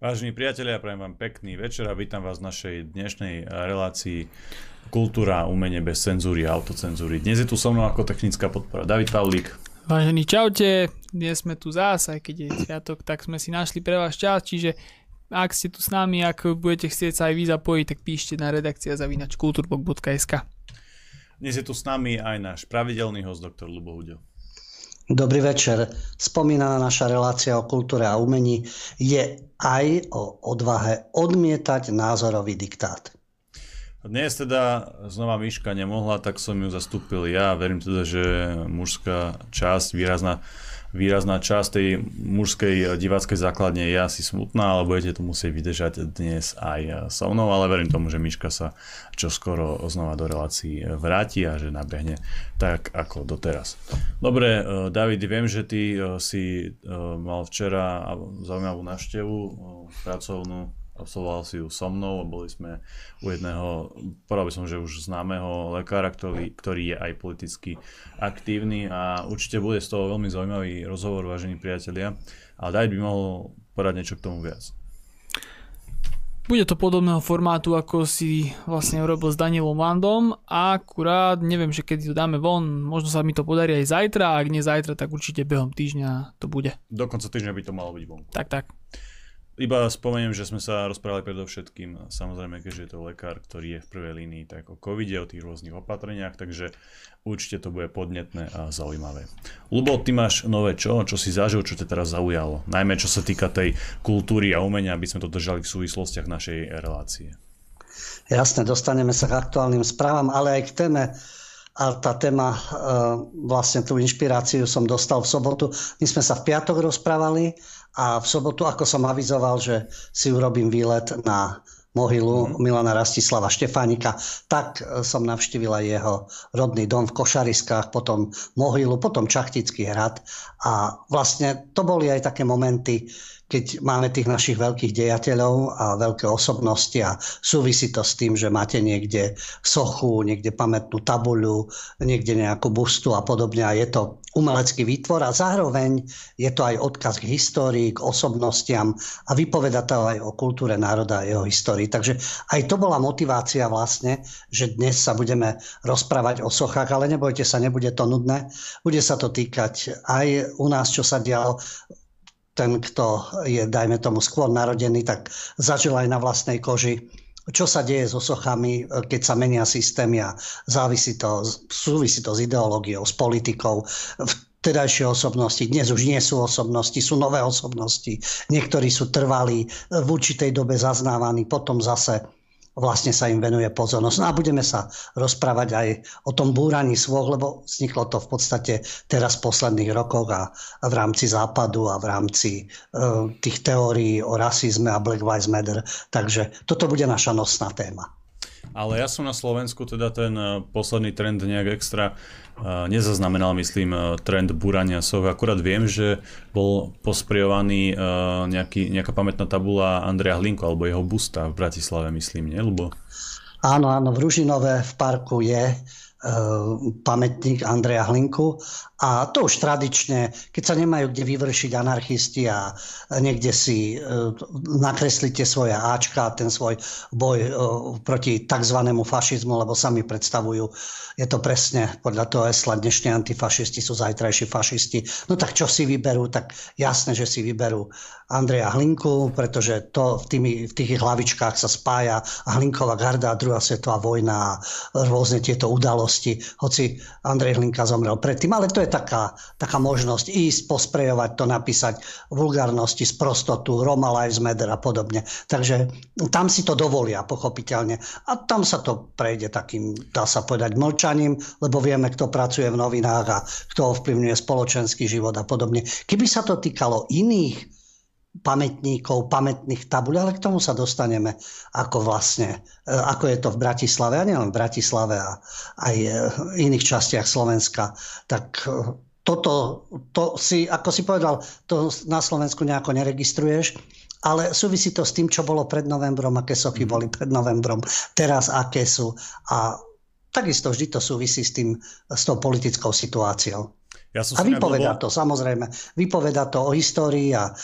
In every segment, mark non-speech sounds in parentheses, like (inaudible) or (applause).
Vážení priatelia, prajem vám pekný večer a vítam vás v našej dnešnej relácii Kultúra umenie bez cenzúry a autocenzúry. Dnes je tu so mnou ako technická podpora David Pavlík. Vážení čaute, dnes sme tu zás, aj keď je sviatok, tak sme si našli pre vás čas, čiže ak ste tu s nami, ak budete chcieť sa aj vy zapojiť, tak píšte na redakcia zavinač kulturbok.sk Dnes je tu s nami aj náš pravidelný host, doktor Lubo Hudio. Dobrý večer. Spomínaná naša relácia o kultúre a umení je aj o odvahe odmietať názorový diktát. Dnes teda znova Miška nemohla, tak som ju zastúpil ja. Verím teda, že mužská časť, výrazná výrazná časť tej mužskej diváckej základne je asi smutná, ale budete to musieť vydržať dnes aj so mnou, ale verím tomu, že Miška sa čoskoro znova do relácií vráti a že nabehne tak ako doteraz. Dobre, David, viem, že ty si mal včera zaujímavú návštevu pracovnú absolvoval si ju so mnou a boli sme u jedného, povedal by som, že už známeho lekára, ktorý, ktorý je aj politicky aktívny a určite bude z toho veľmi zaujímavý rozhovor, vážení priatelia. Ale David by mohol povedať niečo k tomu viac. Bude to podobného formátu, ako si vlastne urobil s Danielom Landom a akurát neviem, že kedy to dáme von, možno sa mi to podarí aj zajtra, a ak nie zajtra, tak určite behom týždňa to bude. Do konca týždňa by to malo byť von. Tak, tak. Iba spomeniem, že sme sa rozprávali predovšetkým, samozrejme, keďže je to lekár, ktorý je v prvej línii, tak o covide, o tých rôznych opatreniach, takže určite to bude podnetné a zaujímavé. Lubo, ty máš nové čo? Čo si zažil, čo ťa teraz zaujalo? Najmä čo sa týka tej kultúry a umenia, aby sme to držali v súvislostiach našej relácie. Jasne, dostaneme sa k aktuálnym správam, ale aj k téme a tá téma, e, vlastne tú inšpiráciu som dostal v sobotu. My sme sa v piatok rozprávali a v sobotu, ako som avizoval, že si urobím výlet na mohylu mm. Milana Rastislava Štefánika, tak e, som navštívila jeho rodný dom v Košariskách, potom mohylu, potom Čachtický hrad a vlastne to boli aj také momenty, keď máme tých našich veľkých dejateľov a veľké osobnosti a súvisí to s tým, že máte niekde sochu, niekde pamätnú tabuľu, niekde nejakú bustu a podobne a je to umelecký výtvor a zároveň je to aj odkaz k histórii, k osobnostiam a vypoveda to aj o kultúre národa a jeho histórii. Takže aj to bola motivácia vlastne, že dnes sa budeme rozprávať o sochách, ale nebojte sa, nebude to nudné. Bude sa to týkať aj u nás, čo sa dialo ten, kto je, dajme tomu, skôr narodený, tak zažil aj na vlastnej koži, čo sa deje so sochami, keď sa menia systémy a závisí to, súvisí to s ideológiou, s politikou. V tedajšie osobnosti, dnes už nie sú osobnosti, sú nové osobnosti. Niektorí sú trvalí, v určitej dobe zaznávaní, potom zase vlastne sa im venuje pozornosť. No a budeme sa rozprávať aj o tom búraní svoch, lebo vzniklo to v podstate teraz v posledných rokoch a, v rámci západu a v rámci uh, tých teórií o rasizme a Black Lives Matter. Takže toto bude naša nosná téma. Ale ja som na Slovensku teda ten e, posledný trend nejak extra nezaznamenal, myslím, e, trend búrania soch. Akurát viem, že bol pospriovaný e, nejaký, nejaká pamätná tabula Andrea Hlinko alebo jeho busta v Bratislave, myslím, nie? Lebo... Áno, áno, v Ružinové v parku je pamätník Andreja Hlinku a to už tradične, keď sa nemajú kde vyvršiť anarchisti a niekde si e, nakreslíte svoje Ačka, ten svoj boj e, proti tzv. fašizmu, lebo sami predstavujú, je to presne podľa toho esla, dnešní antifašisti sú zajtrajší fašisti. No tak čo si vyberú? Tak jasné, že si vyberú Andreja Hlinku, pretože to v, tými, v tých hlavičkách sa spája Hlinková garda, druhá svetová vojna a rôzne tieto udalosti, hoci Andrej Hlinka zomrel predtým, ale to je taká, taká možnosť ísť, posprejovať to, napísať vulgárnosti, sprostotu, Roma Lives Matter a podobne. Takže tam si to dovolia, pochopiteľne. A tam sa to prejde takým, dá sa povedať, mlčaním, lebo vieme, kto pracuje v novinách a kto ovplyvňuje spoločenský život a podobne. Keby sa to týkalo iných pamätníkov, pamätných tabuľ, ale k tomu sa dostaneme, ako vlastne, e, ako je to v Bratislave, a nielen v Bratislave, a aj v iných častiach Slovenska, tak e, toto, to si, ako si povedal, to na Slovensku nejako neregistruješ, ale súvisí to s tým, čo bolo pred novembrom, aké sochy boli pred novembrom, teraz aké sú a takisto vždy to súvisí s, tým, s tou politickou situáciou. Ja som a vypoveda to, samozrejme. Vypoveda to o histórii a e,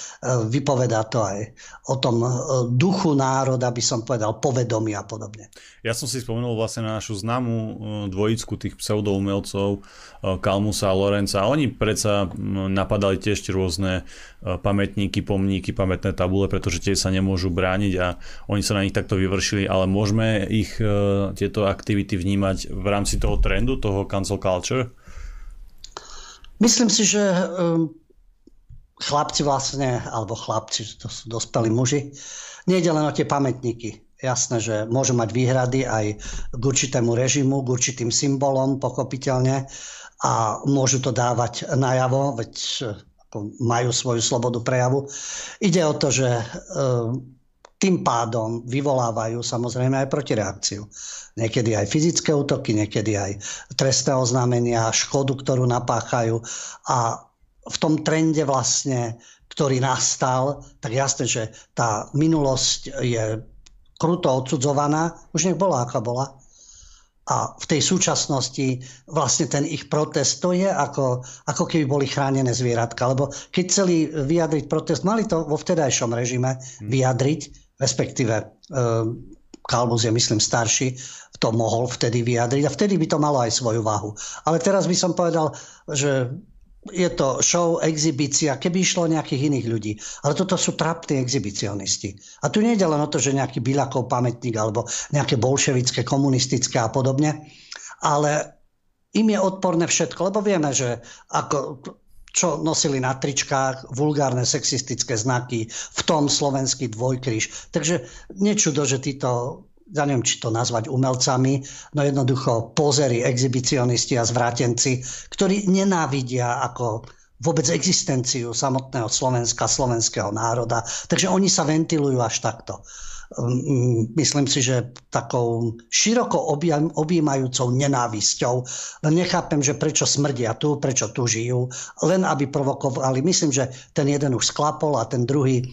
vypoveda to aj o tom e, duchu národa, by som povedal, povedomí a podobne. Ja som si spomenul vlastne na našu známu e, dvojičku tých pseudoumelcov Kalmusa a Lorenca. Oni predsa napadali tiež rôzne pamätníky, pomníky, pamätné tabule, pretože tie sa nemôžu brániť a oni sa na nich takto vyvršili, ale môžeme ich tieto aktivity vnímať v rámci toho trendu, toho cancel culture? Myslím si, že ehm, chlapci vlastne, alebo chlapci, to sú dospelí muži, nejde len o tie pamätníky. Jasné, že môžu mať výhrady aj k určitému režimu, k určitým symbolom, pochopiteľne, a môžu to dávať najavo, veď majú svoju slobodu prejavu. Ide o to, že ehm, tým pádom vyvolávajú samozrejme aj protireakciu. Niekedy aj fyzické útoky, niekedy aj trestné oznámenia, škodu, ktorú napáchajú. A v tom trende vlastne, ktorý nastal, tak jasné, že tá minulosť je kruto odsudzovaná, už nech bola, aká bola. A v tej súčasnosti vlastne ten ich protest, to je ako, ako keby boli chránené zvieratka. Lebo keď chceli vyjadriť protest, mali to vo vtedajšom režime hm. vyjadriť, respektíve e, Kalmus je myslím starší, to mohol vtedy vyjadriť a vtedy by to malo aj svoju váhu. Ale teraz by som povedal, že je to show, exibícia, keby išlo nejakých iných ľudí. Ale toto sú trapní exhibicionisti. A tu nejde len o to, že nejaký Bilakov pamätník alebo nejaké bolševické, komunistické a podobne, ale im je odporné všetko, lebo vieme, že ako čo nosili na tričkách, vulgárne sexistické znaky, v tom slovenský dvojkryž. Takže nečudo, že títo ja neviem, či to nazvať umelcami, no jednoducho pozery, exhibicionisti a zvrátenci, ktorí nenávidia ako vôbec existenciu samotného Slovenska, slovenského národa. Takže oni sa ventilujú až takto. Mm, myslím si, že takou široko objímajúcou nenávisťou. Nechápem, že prečo smrdia tu, prečo tu žijú, len aby provokovali. Myslím, že ten jeden už sklapol a ten druhý,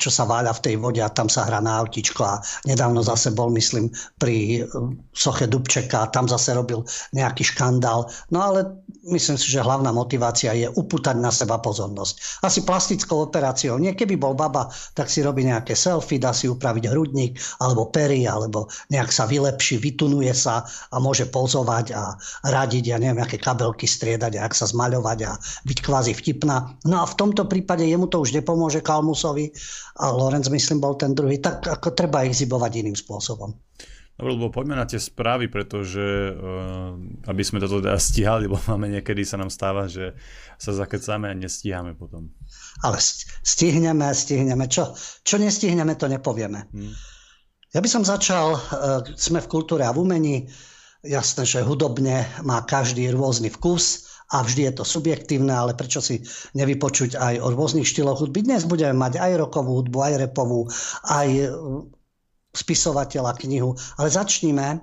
čo sa váľa v tej vode a tam sa hrá na autičko a nedávno zase bol, myslím, pri soche Dubčeka a tam zase robil nejaký škandál. No ale myslím si, že hlavná motivácia je upútať na seba pozornosť. Asi plastickou operáciou. Nie keby bol baba, tak si robí nejaké selfie, dá si upraviť spraviť hrudník alebo pery, alebo nejak sa vylepší, vytunuje sa a môže pozovať a radiť, ja neviem, aké kabelky striedať a ak sa zmaľovať a byť kvázi vtipná. No a v tomto prípade jemu to už nepomôže Kalmusovi a Lorenz, myslím, bol ten druhý, tak ako treba exhibovať iným spôsobom. Dobre, lebo poďme na tie správy, pretože uh, aby sme toto teda stíhali, (laughs) lebo máme niekedy sa nám stáva, že sa zakecáme a nestíhame potom. Ale stihneme, stihneme. Čo, čo nestihneme, to nepovieme. Hmm. Ja by som začal, uh, sme v kultúre a v umení. Jasné, že hudobne má každý rôzny vkus a vždy je to subjektívne, ale prečo si nevypočuť aj o rôznych štýloch hudby. Dnes budeme mať aj rokovú hudbu, aj repovú, aj spisovateľa knihu. Ale začníme,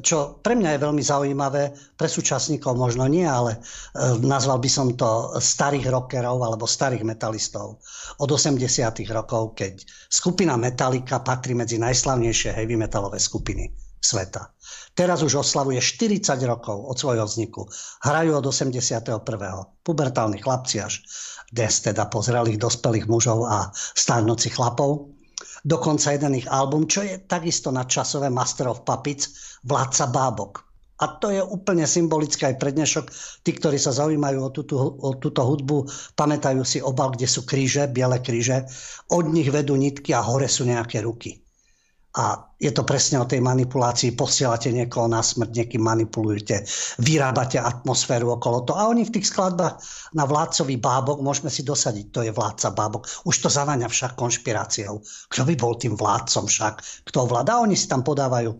čo pre mňa je veľmi zaujímavé, pre súčasníkov možno nie, ale e, nazval by som to starých rockerov alebo starých metalistov od 80 rokov, keď skupina Metallica patrí medzi najslavnejšie heavy metalové skupiny sveta. Teraz už oslavuje 40 rokov od svojho vzniku. Hrajú od 81. Pubertálni chlapci až des teda pozrelých dospelých mužov a stárnúcich chlapov dokonca jeden ich album, čo je takisto nadčasové Master of Puppets, Vládca bábok. A to je úplne symbolické aj prednešok. Tí, ktorí sa zaujímajú o túto, o túto hudbu, pamätajú si obal, kde sú kríže, biele kríže. Od nich vedú nitky a hore sú nejaké ruky. A je to presne o tej manipulácii. Posielate niekoho na smrť, niekým manipulujete, vyrábate atmosféru okolo toho. A oni v tých skladbách na vládcový bábok, môžeme si dosadiť, to je vládca bábok. Už to zaváňa však konšpiráciou. Kto by bol tým vládcom však? Kto vláda? A oni si tam podávajú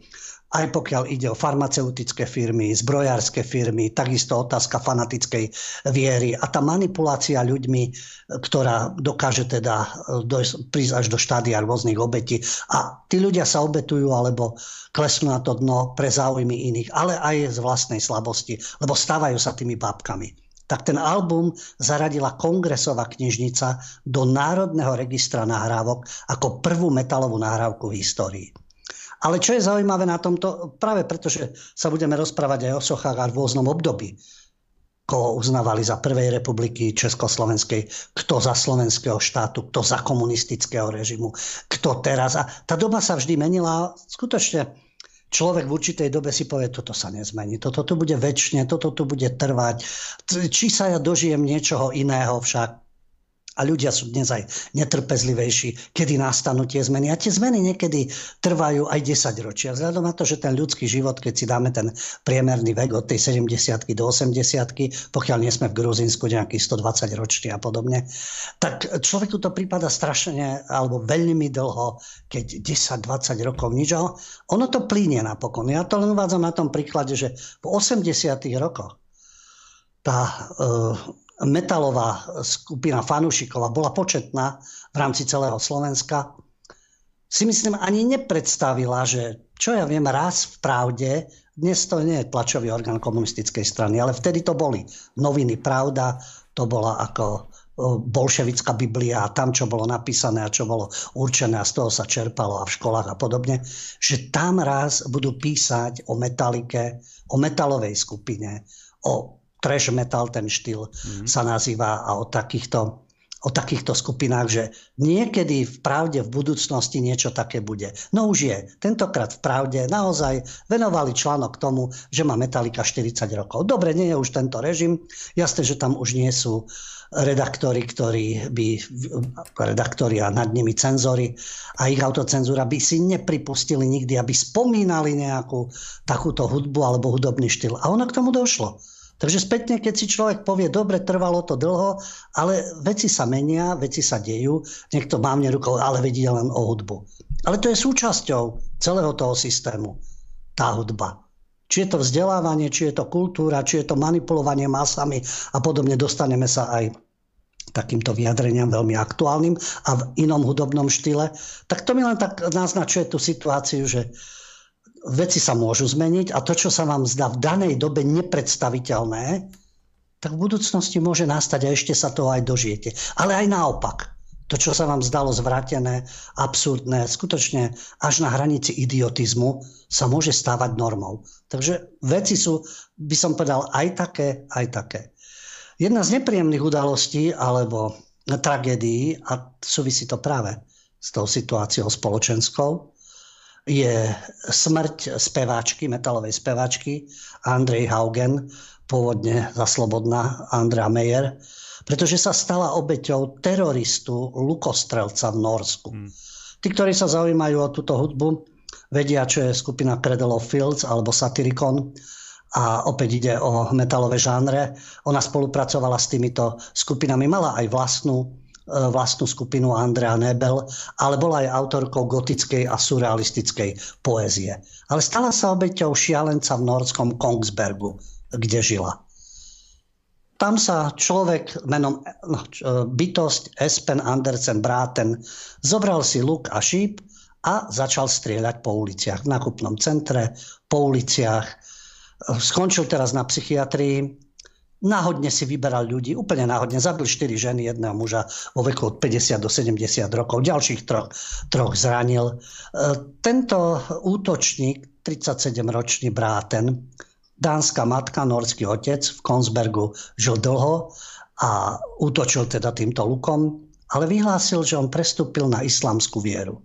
aj pokiaľ ide o farmaceutické firmy, zbrojárske firmy, takisto otázka fanatickej viery a tá manipulácia ľuďmi, ktorá dokáže teda e, prísť až do štádia rôznych obetí. A tí ľudia sa obetujú alebo klesnú na to dno pre záujmy iných, ale aj z vlastnej slabosti, lebo stávajú sa tými bábkami tak ten album zaradila kongresová knižnica do Národného registra nahrávok ako prvú metalovú nahrávku v histórii. Ale čo je zaujímavé na tomto, práve preto, že sa budeme rozprávať aj o sochách a v rôznom období. koho uznávali za Prvej republiky Československej, kto za slovenského štátu, kto za komunistického režimu, kto teraz. A tá doba sa vždy menila. Skutočne človek v určitej dobe si povie, toto sa nezmení, toto tu bude väčšine, toto tu bude trvať. Či sa ja dožijem niečoho iného však. A ľudia sú dnes aj netrpezlivejší, kedy nastanú tie zmeny. A tie zmeny niekedy trvajú aj 10 ročia. Vzhľadom na to, že ten ľudský život, keď si dáme ten priemerný vek od tej 70 do 80 pokiaľ nie sme v Gruzínsku nejakých 120 ročný a podobne, tak človeku to prípada strašne alebo veľmi dlho, keď 10-20 rokov nič. Ono to plíne napokon. Ja to len uvádzam na tom príklade, že po 80 rokoch tá uh, metalová skupina fanúšikov bola početná v rámci celého Slovenska, si myslím ani nepredstavila, že čo ja viem, raz v pravde, dnes to nie je tlačový orgán komunistickej strany, ale vtedy to boli noviny Pravda, to bola ako bolševická Biblia a tam, čo bolo napísané a čo bolo určené a z toho sa čerpalo a v školách a podobne, že tam raz budú písať o metalike, o metalovej skupine, o trash metal ten štýl mm. sa nazýva a o takýchto, o takýchto skupinách, že niekedy v pravde v budúcnosti niečo také bude. No už je. Tentokrát v pravde naozaj venovali článok tomu, že má Metallica 40 rokov. Dobre, nie je už tento režim. Jasné, že tam už nie sú redaktori, ktorí by, redaktori a nad nimi cenzory a ich autocenzúra by si nepripustili nikdy, aby spomínali nejakú takúto hudbu alebo hudobný štýl. A ono k tomu došlo. Takže spätne, keď si človek povie, dobre, trvalo to dlho, ale veci sa menia, veci sa dejú, niekto mávne rukou, ale vedí len o hudbu. Ale to je súčasťou celého toho systému, tá hudba. Či je to vzdelávanie, či je to kultúra, či je to manipulovanie masami a podobne dostaneme sa aj takýmto vyjadreniam veľmi aktuálnym a v inom hudobnom štýle, tak to mi len tak naznačuje tú situáciu, že veci sa môžu zmeniť a to, čo sa vám zdá v danej dobe nepredstaviteľné, tak v budúcnosti môže nastať a ešte sa toho aj dožijete. Ale aj naopak. To, čo sa vám zdalo zvrátené, absurdné, skutočne až na hranici idiotizmu, sa môže stávať normou. Takže veci sú, by som povedal, aj také, aj také. Jedna z nepríjemných udalostí alebo tragédií, a súvisí to práve s tou situáciou spoločenskou, je smrť speváčky, metalovej speváčky Andrej Haugen, pôvodne za Slobodná Andrea Meyer, pretože sa stala obeťou teroristu Lukostrelca v Norsku. Hmm. Tí, ktorí sa zaujímajú o túto hudbu, vedia, čo je skupina Cradle of Fields alebo Satyricon a opäť ide o metalové žánre. Ona spolupracovala s týmito skupinami, mala aj vlastnú vlastnú skupinu Andrea Nebel, ale bola aj autorkou gotickej a surrealistickej poézie. Ale stala sa obeťou šialenca v norskom Kongsbergu, kde žila. Tam sa človek menom no, e, bytosť Espen Andersen Bráten zobral si luk a šíp a začal strieľať po uliciach. V nákupnom centre, po uliciach. E, skončil teraz na psychiatrii, náhodne si vyberal ľudí, úplne náhodne. Zabil 4 ženy, jedného muža vo veku od 50 do 70 rokov, ďalších troch, troch zranil. E, tento útočník, 37-ročný bráten, dánska matka, norský otec v Konsbergu žil dlho a útočil teda týmto lukom, ale vyhlásil, že on prestúpil na islamskú vieru.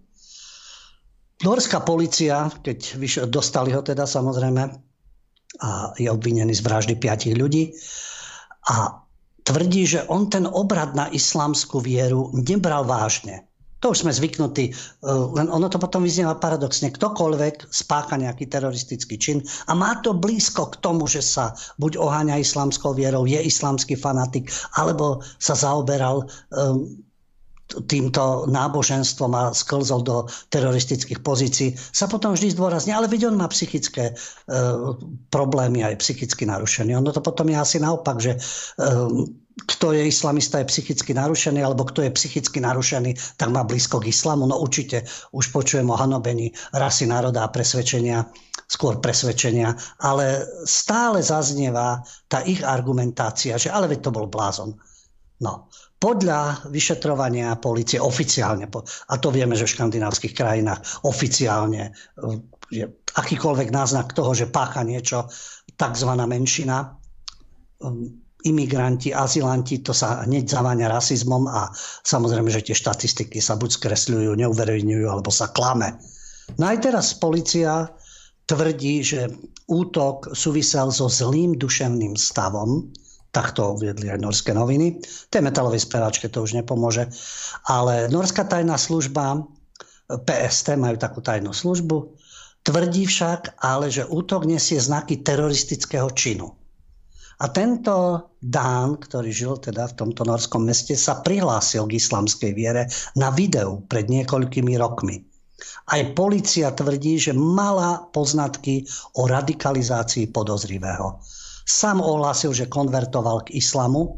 Norská policia, keď dostali ho teda samozrejme, a je obvinený z vraždy piatich ľudí. A tvrdí, že on ten obrad na islamskú vieru nebral vážne. To už sme zvyknutí, e, len ono to potom vyznieva paradoxne. Ktokoľvek spácha nejaký teroristický čin a má to blízko k tomu, že sa buď oháňa islamskou vierou, je islamský fanatik, alebo sa zaoberal um, týmto náboženstvom a sklzol do teroristických pozícií, sa potom vždy zdôrazne, ale veď on má psychické e, problémy a psychicky narušený. Ono to potom je asi naopak, že e, kto je islamista, je psychicky narušený, alebo kto je psychicky narušený, tak má blízko k islamu. No určite už počujem o hanobení rasy národa a presvedčenia, skôr presvedčenia, ale stále zaznieva tá ich argumentácia, že ale veď to bol blázon. No, podľa vyšetrovania policie oficiálne, a to vieme, že v škandinávskych krajinách oficiálne je akýkoľvek náznak toho, že pácha niečo, tzv. menšina, um, imigranti, azilanti, to sa hneď zaváňa rasizmom a samozrejme, že tie štatistiky sa buď skresľujú, neuverejňujú, alebo sa klame. No aj teraz policia tvrdí, že útok súvisel so zlým duševným stavom, tak to uviedli aj norské noviny. Tej metalovej speváčke to už nepomôže. Ale norská tajná služba, PST majú takú tajnú službu, tvrdí však ale, že útok nesie znaky teroristického činu. A tento Dán, ktorý žil teda v tomto norskom meste, sa prihlásil k islamskej viere na videu pred niekoľkými rokmi. Aj policia tvrdí, že mala poznatky o radikalizácii podozrivého. Sám ohlásil, že konvertoval k islamu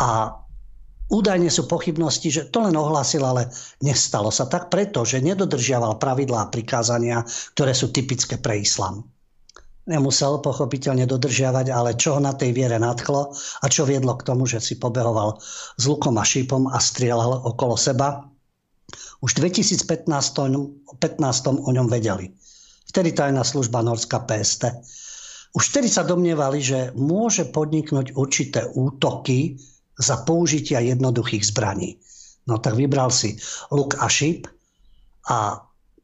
a údajne sú pochybnosti, že to len ohlásil, ale nestalo sa tak preto, že nedodržiaval pravidlá a prikázania, ktoré sú typické pre islam nemusel pochopiteľne dodržiavať, ale čo ho na tej viere nadchlo a čo viedlo k tomu, že si pobehoval s lukom a šípom a strieľal okolo seba. Už v 2015 15 o ňom vedeli. Vtedy tajná služba Norská PST. Už vtedy sa domnievali, že môže podniknúť určité útoky za použitia jednoduchých zbraní. No tak vybral si luk a šíp a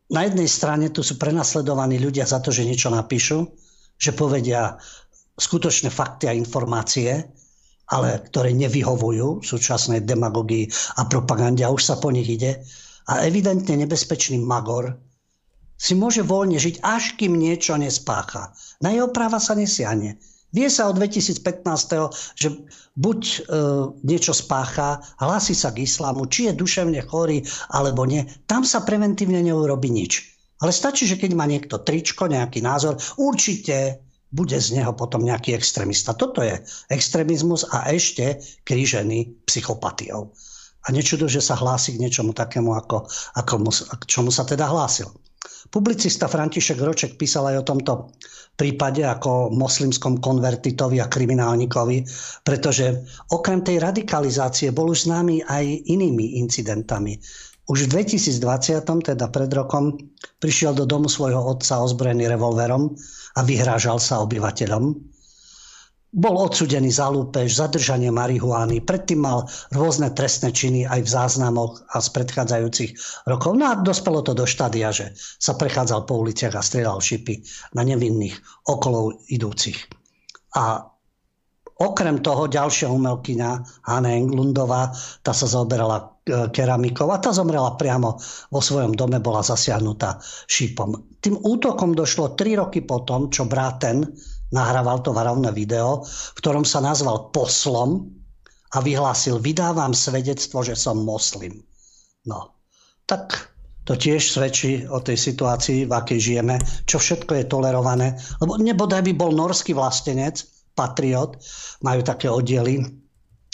na jednej strane tu sú prenasledovaní ľudia za to, že niečo napíšu, že povedia skutočné fakty a informácie, ale ktoré nevyhovujú súčasnej demagogii a propagande a už sa po nich ide. A evidentne nebezpečný magor si môže voľne žiť, až kým niečo nespácha. Na jeho práva sa nesiahne. Vie sa od 2015. že buď e, niečo spácha, hlási sa k islamu, či je duševne chorý alebo nie. Tam sa preventívne neurobi nič. Ale stačí, že keď má niekto tričko, nejaký názor, určite bude z neho potom nejaký extrémista. Toto je extrémizmus a ešte krížený psychopatiou. A nečudo, že sa hlási k niečomu takému, ako, ako mu, k čomu sa teda hlásil. Publicista František Roček písal aj o tomto prípade ako moslimskom konvertitovi a kriminálnikovi, pretože okrem tej radikalizácie bol už známy aj inými incidentami. Už v 2020, teda pred rokom, prišiel do domu svojho otca ozbrojený revolverom a vyhrážal sa obyvateľom. Bol odsudený za lúpež, zadržanie marihuány, predtým mal rôzne trestné činy aj v záznamoch a z predchádzajúcich rokov. No a dospelo to do štádia, že sa prechádzal po uliciach a strieľal šipy na nevinných okolo idúcich. A Okrem toho ďalšia umelkyňa, Hanna Englundová, tá sa zaoberala e, keramikou a tá zomrela priamo vo svojom dome, bola zasiahnutá šípom. Tým útokom došlo 3 roky potom, čo Braten nahrával to varovné video, v ktorom sa nazval poslom a vyhlásil, vydávam svedectvo, že som moslim. No, tak to tiež svedčí o tej situácii, v akej žijeme, čo všetko je tolerované. Lebo nebodaj by bol norský vlastenec, Patriot, majú také oddiely,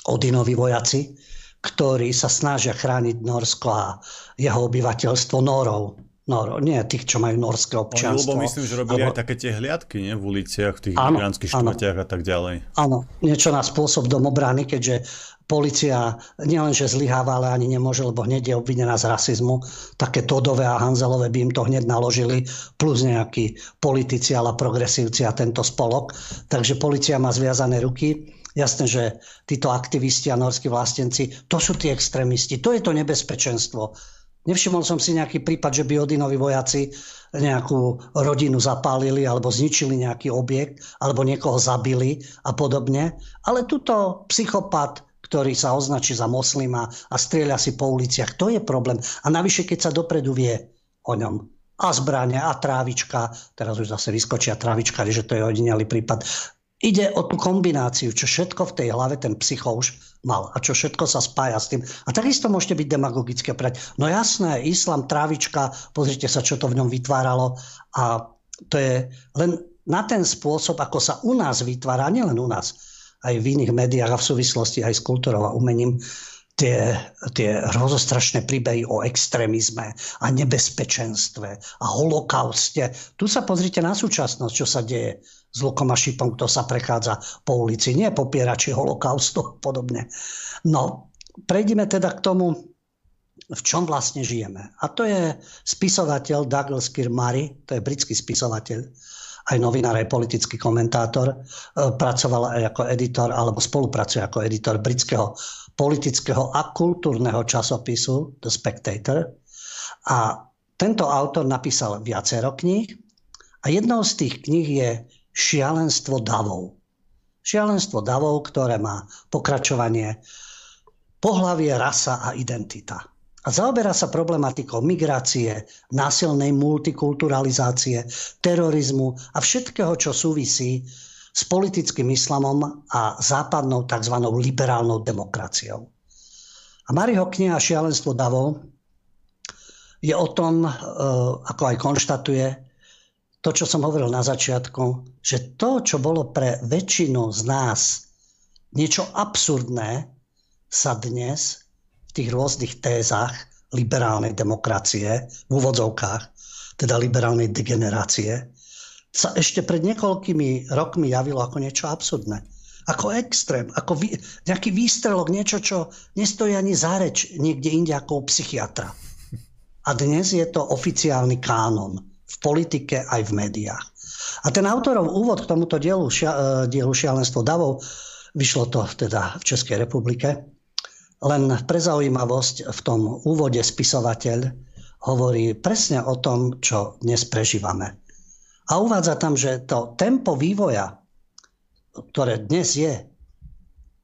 Odinovi vojaci, ktorí sa snažia chrániť Norsko a jeho obyvateľstvo Norov. Nor, nie tých, čo majú norské občianstvo. Lebo myslím, že robili Lebo... aj také tie hliadky nie? v uliciach, v tých gigantských štvrtiach a tak ďalej. Áno, niečo na spôsob domobrany, keďže policia nielenže zlyháva, ale ani nemôže, lebo hneď je obvinená z rasizmu. Také Todové a Hanzelové by im to hneď naložili, plus nejakí politici, ale progresívci a tento spolok. Takže policia má zviazané ruky. Jasné, že títo aktivisti a norskí vlastenci, to sú tí extrémisti, to je to nebezpečenstvo. Nevšimol som si nejaký prípad, že by Odinovi vojaci nejakú rodinu zapálili alebo zničili nejaký objekt alebo niekoho zabili a podobne. Ale tuto psychopat ktorý sa označí za moslima a strieľa si po uliciach. To je problém. A navyše, keď sa dopredu vie o ňom. A zbranie, a trávička, teraz už zase vyskočia trávička, že to je ojedinelý prípad. Ide o tú kombináciu, čo všetko v tej hlave ten psycho už mal a čo všetko sa spája s tým. A takisto môžete byť demagogické prať. No jasné, islam, trávička, pozrite sa, čo to v ňom vytváralo. A to je len na ten spôsob, ako sa u nás vytvára, nielen u nás, aj v iných médiách a v súvislosti aj s kultúrou a umením tie, tie rozostrašné príbehy o extrémizme a nebezpečenstve a holokauste. Tu sa pozrite na súčasnosť, čo sa deje s lukom a šipom, kto sa prechádza po ulici. Nie popierači holokaustu a podobne. No, prejdeme teda k tomu, v čom vlastne žijeme. A to je spisovateľ Douglas Kirmary, to je britský spisovateľ. aj novinár, aj politický komentátor. Pracoval aj ako editor, alebo spolupracuje ako editor britského politického a kultúrneho časopisu The Spectator. A tento autor napísal viacero kníh a jednou z tých kníh je Šialenstvo davov. Šialenstvo davov, ktoré má pokračovanie pohlavie, rasa a identita. A zaoberá sa problematikou migrácie, násilnej multikulturalizácie, terorizmu a všetkého, čo súvisí s politickým islamom a západnou tzv. liberálnou demokraciou. A Mariho kniha Šialenstvo davov je o tom, e, ako aj konštatuje, to, čo som hovoril na začiatku, že to, čo bolo pre väčšinu z nás niečo absurdné, sa dnes v tých rôznych tézach liberálnej demokracie, v úvodzovkách, teda liberálnej degenerácie, sa ešte pred niekoľkými rokmi javilo ako niečo absurdné. Ako extrém, ako vý, nejaký výstrelok, niečo, čo nestojí ani za reč niekde inde ako u psychiatra. A dnes je to oficiálny kánon v politike aj v médiách. A ten autorov úvod k tomuto dielu, šia, e, dielu Šialenstvo davov, vyšlo to teda v Českej republike, len pre zaujímavosť v tom úvode spisovateľ hovorí presne o tom, čo dnes prežívame. A uvádza tam, že to tempo vývoja, ktoré dnes je,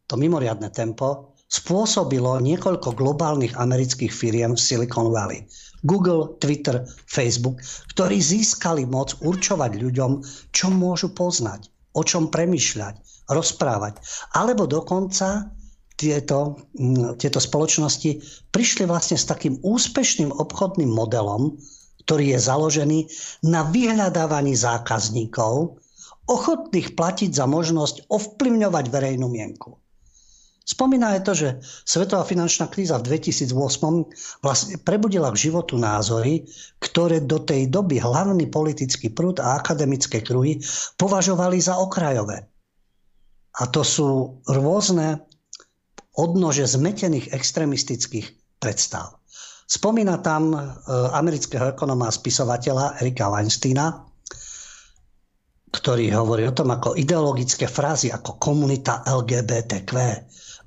to mimoriadne tempo, spôsobilo niekoľko globálnych amerických firiem v Silicon Valley. Google, Twitter, Facebook, ktorí získali moc určovať ľuďom, čo môžu poznať, o čom premyšľať, rozprávať. Alebo dokonca tieto, tieto spoločnosti prišli vlastne s takým úspešným obchodným modelom, ktorý je založený na vyhľadávaní zákazníkov, ochotných platiť za možnosť ovplyvňovať verejnú mienku. Spomína aj to, že svetová finančná kríza v 2008 vlastne prebudila k životu názory, ktoré do tej doby hlavný politický prúd a akademické kruhy považovali za okrajové. A to sú rôzne odnože zmetených extremistických predstav. Spomína tam e, amerického ekonóma a spisovateľa Erika Weinsteina, ktorý hovorí o tom, ako ideologické frázy ako komunita LGBTQ,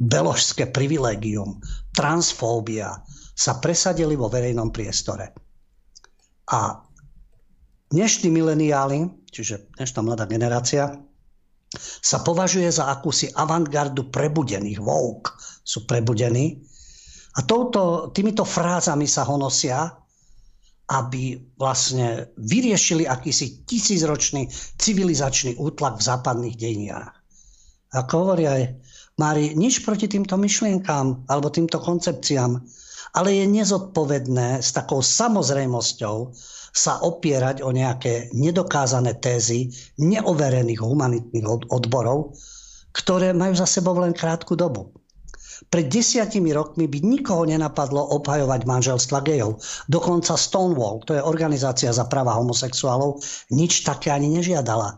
beložské privilegium, transfóbia sa presadili vo verejnom priestore. A dnešní mileniáli, čiže dnešná mladá generácia, sa považuje za akúsi avantgardu prebudených. Woke sú prebudení, a touto, týmito frázami sa honosia, aby vlastne vyriešili akýsi tisícročný civilizačný útlak v západných dejinách. Ako hovorí aj Mári, nič proti týmto myšlienkám alebo týmto koncepciám, ale je nezodpovedné s takou samozrejmosťou sa opierať o nejaké nedokázané tézy neoverených humanitných odborov, ktoré majú za sebou len krátku dobu. Pred desiatimi rokmi by nikoho nenapadlo obhajovať manželstva gejov. Dokonca Stonewall, to je organizácia za práva homosexuálov, nič také ani nežiadala.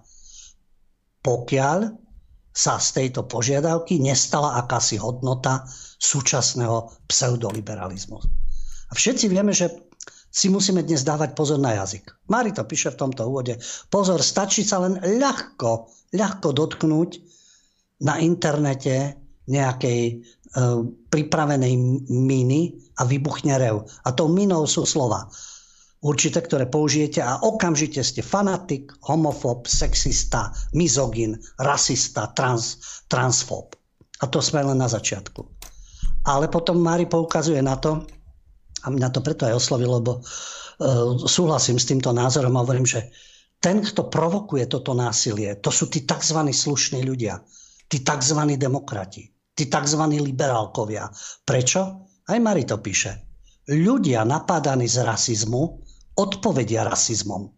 Pokiaľ sa z tejto požiadavky nestala akási hodnota súčasného pseudoliberalizmu. A všetci vieme, že si musíme dnes dávať pozor na jazyk. Mári to píše v tomto úvode. Pozor, stačí sa len ľahko, ľahko dotknúť na internete nejakej E, pripravenej míny a vybuchne rev. A tou minou sú slova určité, ktoré použijete a okamžite ste fanatik, homofób, sexista, mizogin, rasista, trans, transfób. A to sme len na začiatku. Ale potom Mári poukazuje na to, a mňa to preto aj oslovilo, lebo uh, súhlasím s týmto názorom a hovorím, že ten, kto provokuje toto násilie, to sú tí tzv. slušní ľudia, tí tzv. demokrati tí tzv. liberálkovia. Prečo? Aj Mari to píše. Ľudia napádaní z rasizmu odpovedia rasizmom.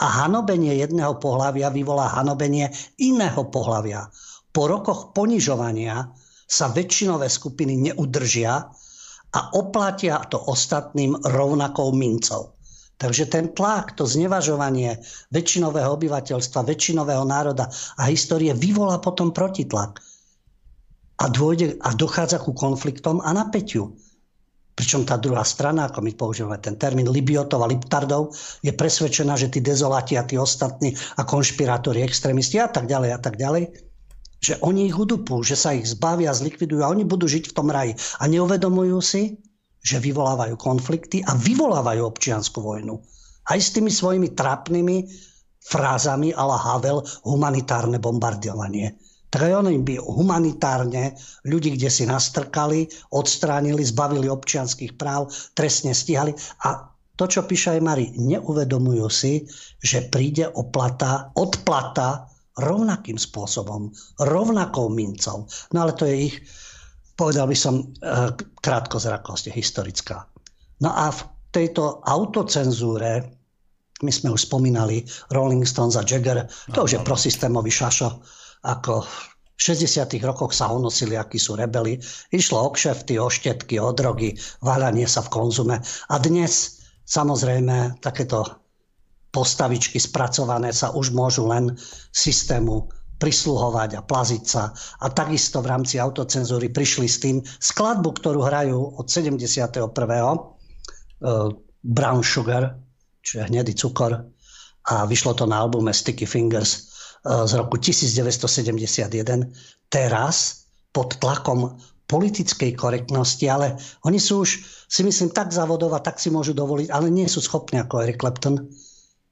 A hanobenie jedného pohľavia vyvolá hanobenie iného pohľavia. Po rokoch ponižovania sa väčšinové skupiny neudržia a oplatia to ostatným rovnakou mincov. Takže ten tlak, to znevažovanie väčšinového obyvateľstva, väčšinového národa a histórie vyvolá potom protitlak a, dôjde, a dochádza ku konfliktom a napätiu. Pričom tá druhá strana, ako my používame ten termín Libiotov a Liptardov, je presvedčená, že tí dezolati a tí ostatní a konšpirátori, extrémisti a tak ďalej a tak ďalej, že oni ich udupú, že sa ich zbavia, zlikvidujú a oni budú žiť v tom raji. A neuvedomujú si, že vyvolávajú konflikty a vyvolávajú občianskú vojnu. Aj s tými svojimi trápnymi frázami ala Havel humanitárne bombardovanie. Oni by humanitárne ľudí, kde si nastrkali, odstránili, zbavili občianských práv, trestne stíhali. A to, čo píše aj Mari, neuvedomujú si, že príde oplata, odplata rovnakým spôsobom, rovnakou mincov. No ale to je ich, povedal by som, eh, krátkozrakosť, historická. No a v tejto autocenzúre, my sme už spomínali Rolling Stones a Jagger, to už je prosystémový šašo, ako v 60. rokoch sa honosili, akí sú rebeli. Išlo o kšefty, o štetky, o drogy, váľanie sa v konzume. A dnes samozrejme takéto postavičky spracované sa už môžu len systému prisluhovať a plaziť sa. A takisto v rámci autocenzúry prišli s tým skladbu, ktorú hrajú od 71. Uh, Brown Sugar, čiže hnedý cukor. A vyšlo to na albume Sticky Fingers z roku 1971, teraz pod tlakom politickej korektnosti, ale oni sú už, si myslím, tak závodov a tak si môžu dovoliť, ale nie sú schopní ako Eric Clapton,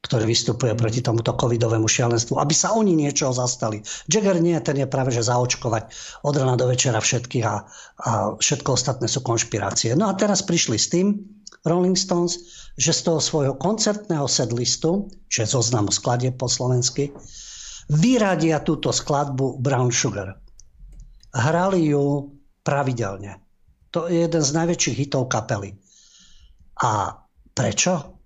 ktorý vystupuje proti tomuto covidovému šialenstvu, aby sa oni niečo zastali. Jagger nie, ten je práve, že zaočkovať od rana do večera všetkých a, a všetko ostatné sú konšpirácie. No a teraz prišli s tým Rolling Stones, že z toho svojho koncertného sedlistu, čiže zoznamu skladie po slovensky, vyradia túto skladbu Brown Sugar. Hrali ju pravidelne. To je jeden z najväčších hitov kapely. A prečo?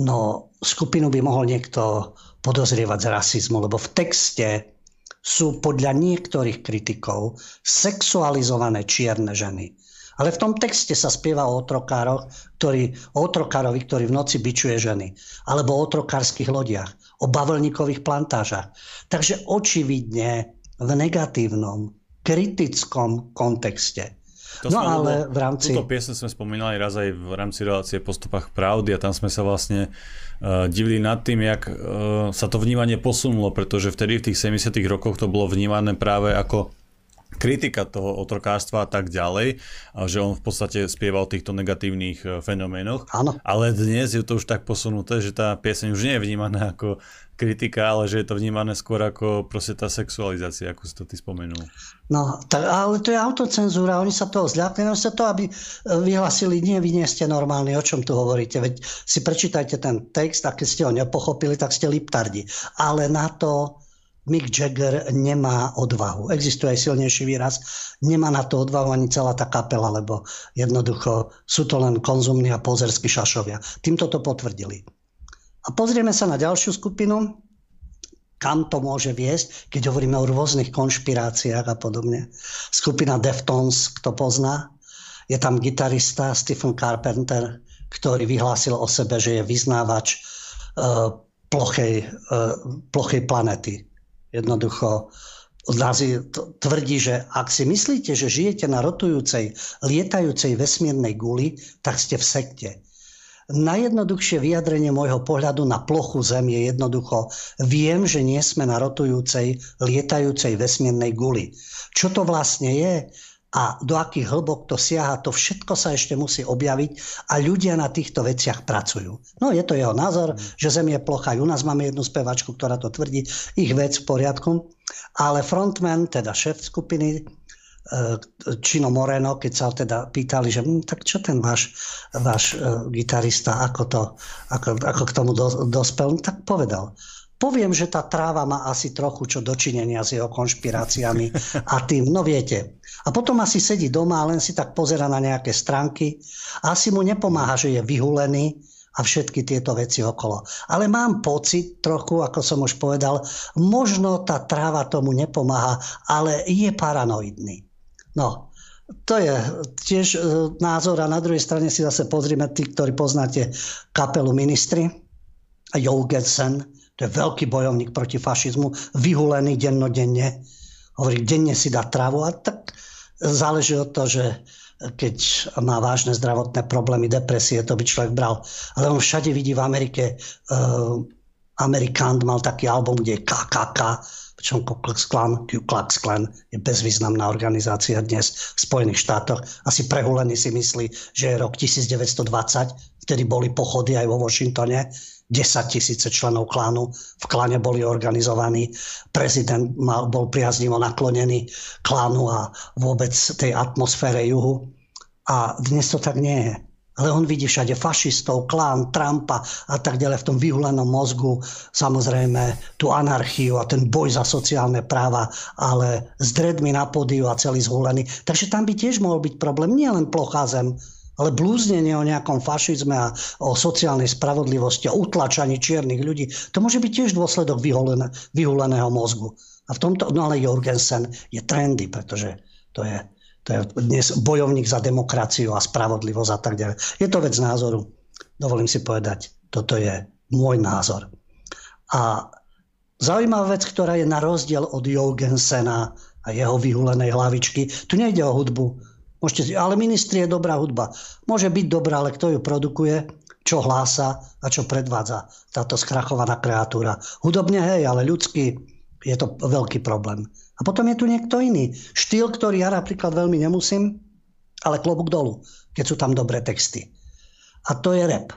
No, skupinu by mohol niekto podozrievať z rasizmu, lebo v texte sú podľa niektorých kritikov sexualizované čierne ženy. Ale v tom texte sa spieva o otrokároch, ktorý, o otrokárovi, ktorý v noci bičuje ženy. Alebo o otrokárskych lodiach, o bavlníkových plantážach. Takže očividne v negatívnom, kritickom kontexte. To no ale v rámci... Túto piesň sme spomínali raz aj v rámci relácie Postupách pravdy a tam sme sa vlastne uh, divili nad tým, jak uh, sa to vnímanie posunulo, pretože vtedy v tých 70 rokoch to bolo vnímané práve ako kritika toho otrokárstva a tak ďalej, že on v podstate spieva o týchto negatívnych e, fenoménoch. Áno. Ale dnes je to už tak posunuté, že tá pieseň už nie je vnímaná ako kritika, ale že je to vnímané skôr ako proste tá sexualizácia, ako si to ty spomenul. No, tak, ale to je autocenzúra, oni sa toho zľakli, no sa to, aby e, vyhlasili, nie, vy nie ste normálni, o čom tu hovoríte, veď si prečítajte ten text a keď ste ho nepochopili, tak ste liptardi. Ale na to Mick Jagger nemá odvahu. Existuje aj silnejší výraz. Nemá na to odvahu ani celá tá kapela, lebo jednoducho sú to len konzumní a pozerskí šašovia. Týmto to potvrdili. A pozrieme sa na ďalšiu skupinu, kam to môže viesť, keď hovoríme o rôznych konšpiráciách a podobne. Skupina Deftones, kto pozná, je tam gitarista Stephen Carpenter, ktorý vyhlásil o sebe, že je vyznávač uh, plochej, uh, plochej planety Jednoducho tvrdí, že ak si myslíte, že žijete na rotujúcej, lietajúcej vesmírnej guli, tak ste v sekte. Najjednoduchšie vyjadrenie môjho pohľadu na plochu Zem je jednoducho viem, že nie sme na rotujúcej, lietajúcej vesmírnej guli. Čo to vlastne je? A do akých hlbok to siaha, to všetko sa ešte musí objaviť a ľudia na týchto veciach pracujú. No je to jeho názor, že Zem je plocha. U nás máme jednu spevačku, ktorá to tvrdí, ich vec v poriadku, ale frontman, teda šéf skupiny, Čino e, Moreno, keď sa teda pýtali, že hm, tak čo ten váš, váš uh, gitarista, ako, to, ako, ako k tomu do, dospel, tak povedal. Poviem, že tá tráva má asi trochu čo dočinenia s jeho konšpiráciami a tým, no viete. A potom asi sedí doma a len si tak pozera na nejaké stránky a asi mu nepomáha, že je vyhulený a všetky tieto veci okolo. Ale mám pocit trochu, ako som už povedal, možno tá tráva tomu nepomáha, ale je paranoidný. No, to je tiež e, názor a na druhej strane si zase pozrime tí, ktorí poznáte kapelu Ministry, Jorgensen, to je veľký bojovník proti fašizmu, vyhulený dennodenne. Hovorí, denne si dá trávu a tak záleží od toho, že keď má vážne zdravotné problémy, depresie, to by človek bral. Ale on všade vidí v Amerike, uh, Amerikán mal taký album, kde je KKK, pričom Ku Klux Klan, Ku Klux Klan je bezvýznamná organizácia dnes v Spojených štátoch. Asi prehulený si myslí, že je rok 1920, vtedy boli pochody aj vo Washingtone, 10 tisíce členov klánu v kláne boli organizovaní. Prezident mal, bol priaznivo naklonený klánu a vôbec tej atmosfére juhu. A dnes to tak nie je. Ale on vidí všade fašistov, klán, Trumpa a tak ďalej v tom vyhulenom mozgu. Samozrejme tú anarchiu a ten boj za sociálne práva, ale s dredmi na podiu a celý zhulený. Takže tam by tiež mohol byť problém. Nie len plocházem, ale blúznenie o nejakom fašizme a o sociálnej spravodlivosti a utlačaní čiernych ľudí, to môže byť tiež dôsledok vyhulené, vyhuleného mozgu. A v tomto, no ale Jorgensen je trendy, pretože to je to je dnes bojovník za demokraciu a spravodlivosť a tak ďalej. Je to vec názoru. Dovolím si povedať, toto je môj názor. A zaujímavá vec, ktorá je na rozdiel od Jorgensena a jeho vyhulenej hlavičky, tu nejde o hudbu. Môžete ale ministri je dobrá hudba. Môže byť dobrá, ale kto ju produkuje, čo hlása a čo predvádza táto skrachovaná kreatúra. Hudobne hej, ale ľudský je to veľký problém. A potom je tu niekto iný. Štýl, ktorý ja napríklad veľmi nemusím, ale klobúk dolu, keď sú tam dobré texty. A to je rap.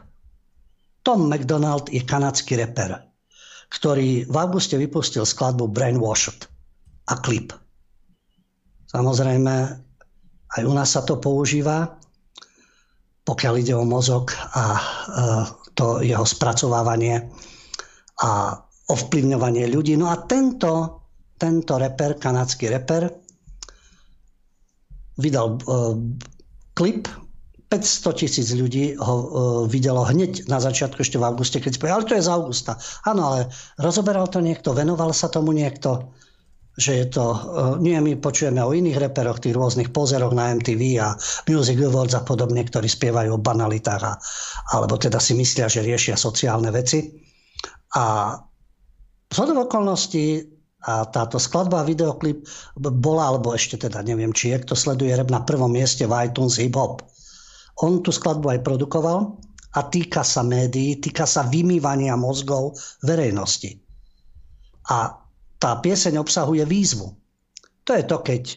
Tom McDonald je kanadský reper, ktorý v auguste vypustil skladbu Brainwashed a klip. Samozrejme, aj u nás sa to používa, pokiaľ ide o mozog a e, to jeho spracovávanie a ovplyvňovanie ľudí. No a tento tento reper, kanadský reper, vydal uh, klip, 500 tisíc ľudí ho uh, videlo hneď na začiatku, ešte v auguste, keď spojil, ale to je z augusta. Áno, ale rozoberal to niekto, venoval sa tomu niekto, že je to, uh, nie my počujeme o iných reperoch, tých rôznych pozeroch na MTV a Music Awards a podobne, ktorí spievajú o banalitách alebo teda si myslia, že riešia sociálne veci. A z okolností a táto skladba a videoklip bola, alebo ešte teda neviem, či je, kto sleduje rap na prvom mieste v iTunes Hip Hop. On tú skladbu aj produkoval a týka sa médií, týka sa vymývania mozgov verejnosti. A tá pieseň obsahuje výzvu. To je to, keď e,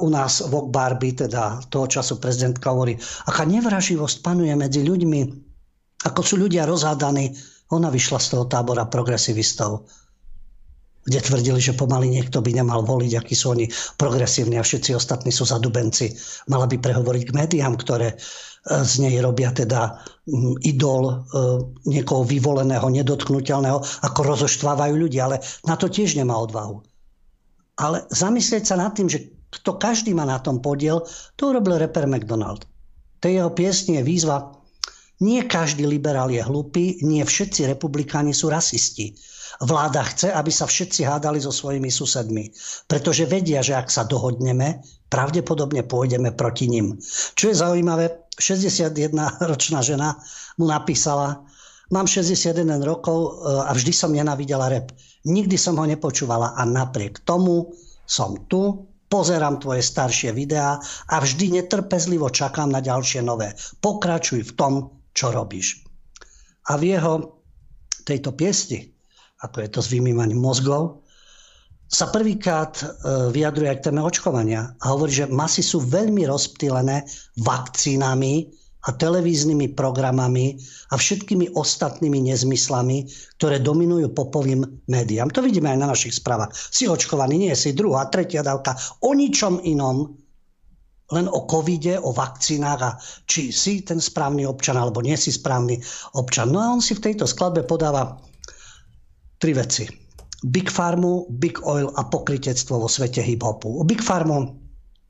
u nás Vok Barbie, teda toho času prezidentka hovorí, aká nevraživosť panuje medzi ľuďmi, ako sú ľudia rozhádaní. Ona vyšla z toho tábora progresivistov kde tvrdili, že pomaly niekto by nemal voliť, akí sú oni progresívni a všetci ostatní sú zadubenci. Mala by prehovoriť k médiám, ktoré z nej robia teda idol e, niekoho vyvoleného, nedotknutelného, ako rozoštvávajú ľudí, ale na to tiež nemá odvahu. Ale zamyslieť sa nad tým, že kto každý má na tom podiel, to urobil reper McDonald. Tej jeho piesni je výzva nie každý liberál je hlupý, nie všetci republikáni sú rasisti Vláda chce, aby sa všetci hádali so svojimi susedmi, pretože vedia, že ak sa dohodneme, pravdepodobne pôjdeme proti nim. Čo je zaujímavé, 61-ročná žena mu napísala, mám 61 rokov e, a vždy som nenavidela rep. Nikdy som ho nepočúvala a napriek tomu som tu, pozerám tvoje staršie videá a vždy netrpezlivo čakám na ďalšie nové. Pokračuj v tom, čo robíš. A v jeho tejto piesti ako je to s vymývaním mozgov, sa prvýkrát e, vyjadruje k téme očkovania a hovorí, že masy sú veľmi rozptýlené vakcínami a televíznymi programami a všetkými ostatnými nezmyslami, ktoré dominujú popovým médiám. To vidíme aj na našich správach. Si očkovaný, nie si druhá, tretia dávka, o ničom inom, len o covide, o vakcínach a či si ten správny občan alebo nie si správny občan. No a on si v tejto skladbe podáva tri veci. Big Farmu, Big Oil a pokritectvo vo svete hip-hopu. Big Farmu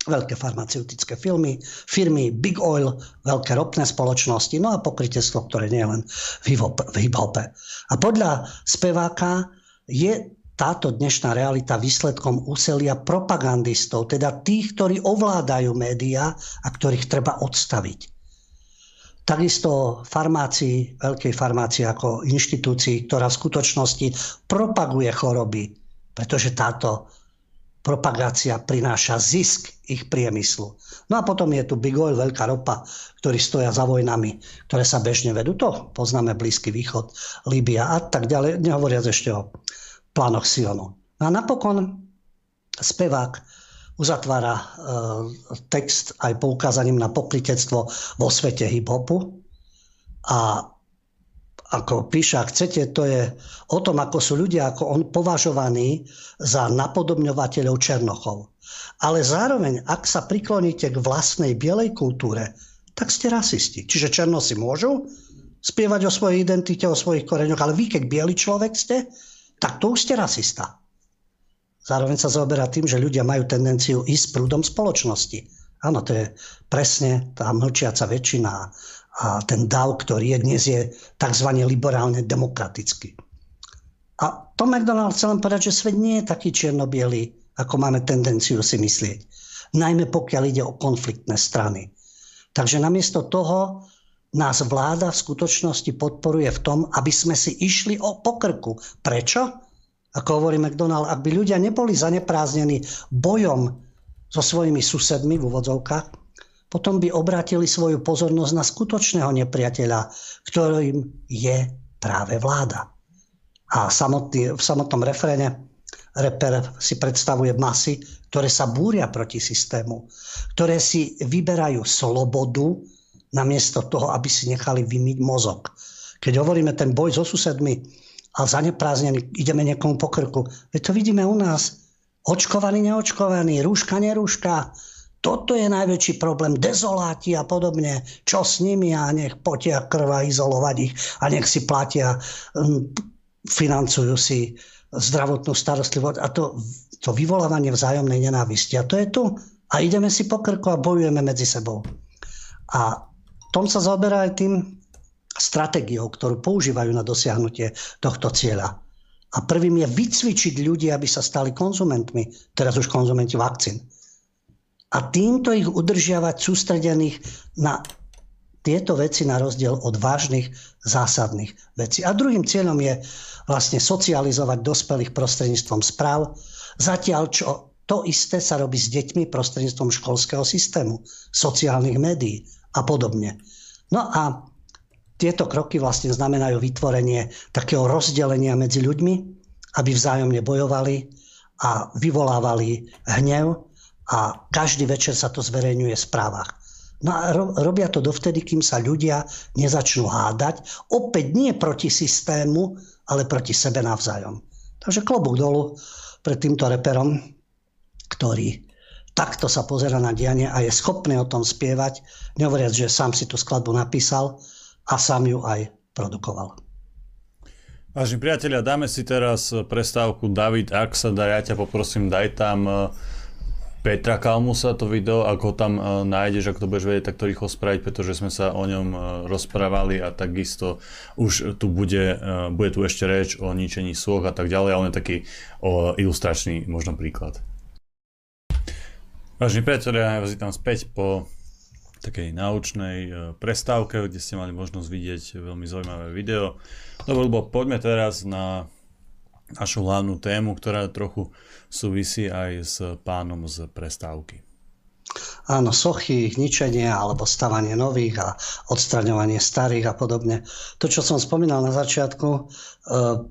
veľké farmaceutické filmy, firmy Big Oil, veľké ropné spoločnosti, no a pokrytectvo, ktoré nie je len v hip-hope. A podľa speváka je táto dnešná realita výsledkom úselia propagandistov, teda tých, ktorí ovládajú médiá a ktorých treba odstaviť. Takisto farmácii, veľkej farmácii ako inštitúcii, ktorá v skutočnosti propaguje choroby, pretože táto propagácia prináša zisk ich priemyslu. No a potom je tu Big Oil, veľká ropa, ktorí stoja za vojnami, ktoré sa bežne vedú. To poznáme Blízky východ, Líbia a tak ďalej, nehovoriac ešte o plánoch Sionu. No a napokon spevák uzatvára e, text aj poukázaním na pokritectvo vo svete hip-hopu a ako píše, ak chcete, to je o tom, ako sú ľudia ako on považovaní za napodobňovateľov Černochov. Ale zároveň, ak sa prikloníte k vlastnej bielej kultúre, tak ste rasisti. Čiže Černosi môžu spievať o svojej identite, o svojich koreňoch, ale vy, keď biely človek ste, tak to už ste rasista. Zároveň sa zaoberá tým, že ľudia majú tendenciu ísť prúdom spoločnosti. Áno, to je presne tá mlčiaca väčšina a ten DAO, ktorý je dnes, je tzv. liberálne demokratický. A Tom McDonald chcel len povedať, že svet nie je taký čierno ako máme tendenciu si myslieť. Najmä pokiaľ ide o konfliktné strany. Takže namiesto toho nás vláda v skutočnosti podporuje v tom, aby sme si išli o pokrku. Prečo? Ako hovorí McDonald, ak by ľudia neboli zanepráznení bojom so svojimi susedmi v úvodzovkách, potom by obrátili svoju pozornosť na skutočného nepriateľa, ktorým je práve vláda. A samotný, v samotnom refréne reper si predstavuje masy, ktoré sa búria proti systému, ktoré si vyberajú slobodu namiesto toho, aby si nechali vymyť mozog. Keď hovoríme ten boj so susedmi a zaneprázdnený, ideme niekomu po krku, veď to vidíme u nás. Očkovaný, neočkovaný, rúška, nerúška, toto je najväčší problém, dezoláti a podobne. Čo s nimi a nech potia krva izolovať ich a nech si platia, hm, financujú si zdravotnú starostlivosť a to, to vyvolávanie vzájomnej nenávisti. A to je tu. A ideme si po krku a bojujeme medzi sebou. A tom sa zaoberá aj tým stratégiou, ktorú používajú na dosiahnutie tohto cieľa. A prvým je vycvičiť ľudí, aby sa stali konzumentmi, teraz už konzumenti vakcín a týmto ich udržiavať sústredených na tieto veci na rozdiel od vážnych zásadných vecí. A druhým cieľom je vlastne socializovať dospelých prostredníctvom správ, zatiaľ čo to isté sa robí s deťmi prostredníctvom školského systému, sociálnych médií a podobne. No a tieto kroky vlastne znamenajú vytvorenie takého rozdelenia medzi ľuďmi, aby vzájomne bojovali a vyvolávali hnev a každý večer sa to zverejňuje v správach. No a robia to dovtedy, kým sa ľudia nezačnú hádať. Opäť nie proti systému, ale proti sebe navzájom. Takže klobúk dolu pred týmto reperom, ktorý takto sa pozera na dianie a je schopný o tom spievať, nehovoriac, že sám si tú skladbu napísal a sám ju aj produkoval. Vážení priatelia, dáme si teraz prestávku. David, ak sa dá, ja ťa poprosím, daj tam Petra Kalmusa to video, ako tam uh, nájdeš, ak to budeš vedieť takto rýchlo spraviť, pretože sme sa o ňom uh, rozprávali a takisto už tu bude, bude tu ešte reč o ničení sôch a tak ďalej, ale on je taký ilustračný možno príklad. Vážení priatelia, ja vás vítam späť po takej naučnej uh, prestávke, kde ste mali možnosť vidieť veľmi zaujímavé video. Dobre, lebo poďme teraz na našu hlavnú tému, ktorá trochu súvisí aj s pánom z prestávky. Áno, sochy, ich ničenie alebo stavanie nových a odstraňovanie starých a podobne. To, čo som spomínal na začiatku, e,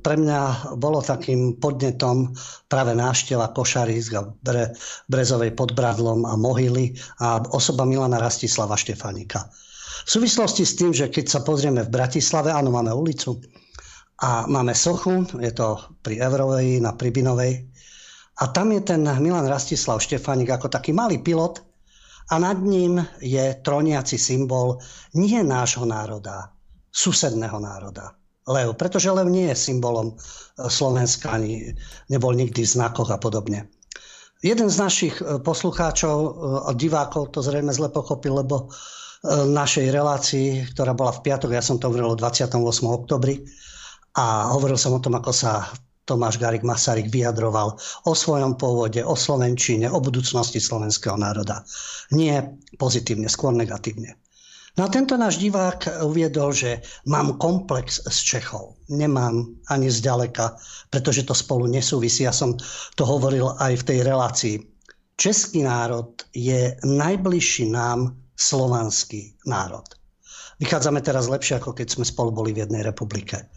pre mňa bolo takým podnetom práve návšteva Košarísk a Bre, Brezovej pod Bradlom a Mohyly a osoba Milana Rastislava Štefanika. V súvislosti s tým, že keď sa pozrieme v Bratislave, áno, máme ulicu, a máme sochu, je to pri Evrovej, na Pribinovej. A tam je ten Milan Rastislav Štefánik ako taký malý pilot a nad ním je troniaci symbol nie nášho národa, susedného národa. Lev, pretože lev nie je symbolom e, Slovenska, ani nebol nikdy v znakoch a podobne. Jeden z našich e, poslucháčov e, a divákov to zrejme zle pochopil, lebo v našej relácii, ktorá bola v piatok, ja som to hovoril o 28. oktobri, a hovoril som o tom, ako sa Tomáš Garik Masaryk vyjadroval o svojom pôvode, o Slovenčine, o budúcnosti slovenského národa. Nie pozitívne, skôr negatívne. No tento náš divák uviedol, že mám komplex s Čechov. Nemám ani zďaleka, pretože to spolu nesúvisí. Ja som to hovoril aj v tej relácii. Český národ je najbližší nám slovanský národ. Vychádzame teraz lepšie, ako keď sme spolu boli v jednej republike.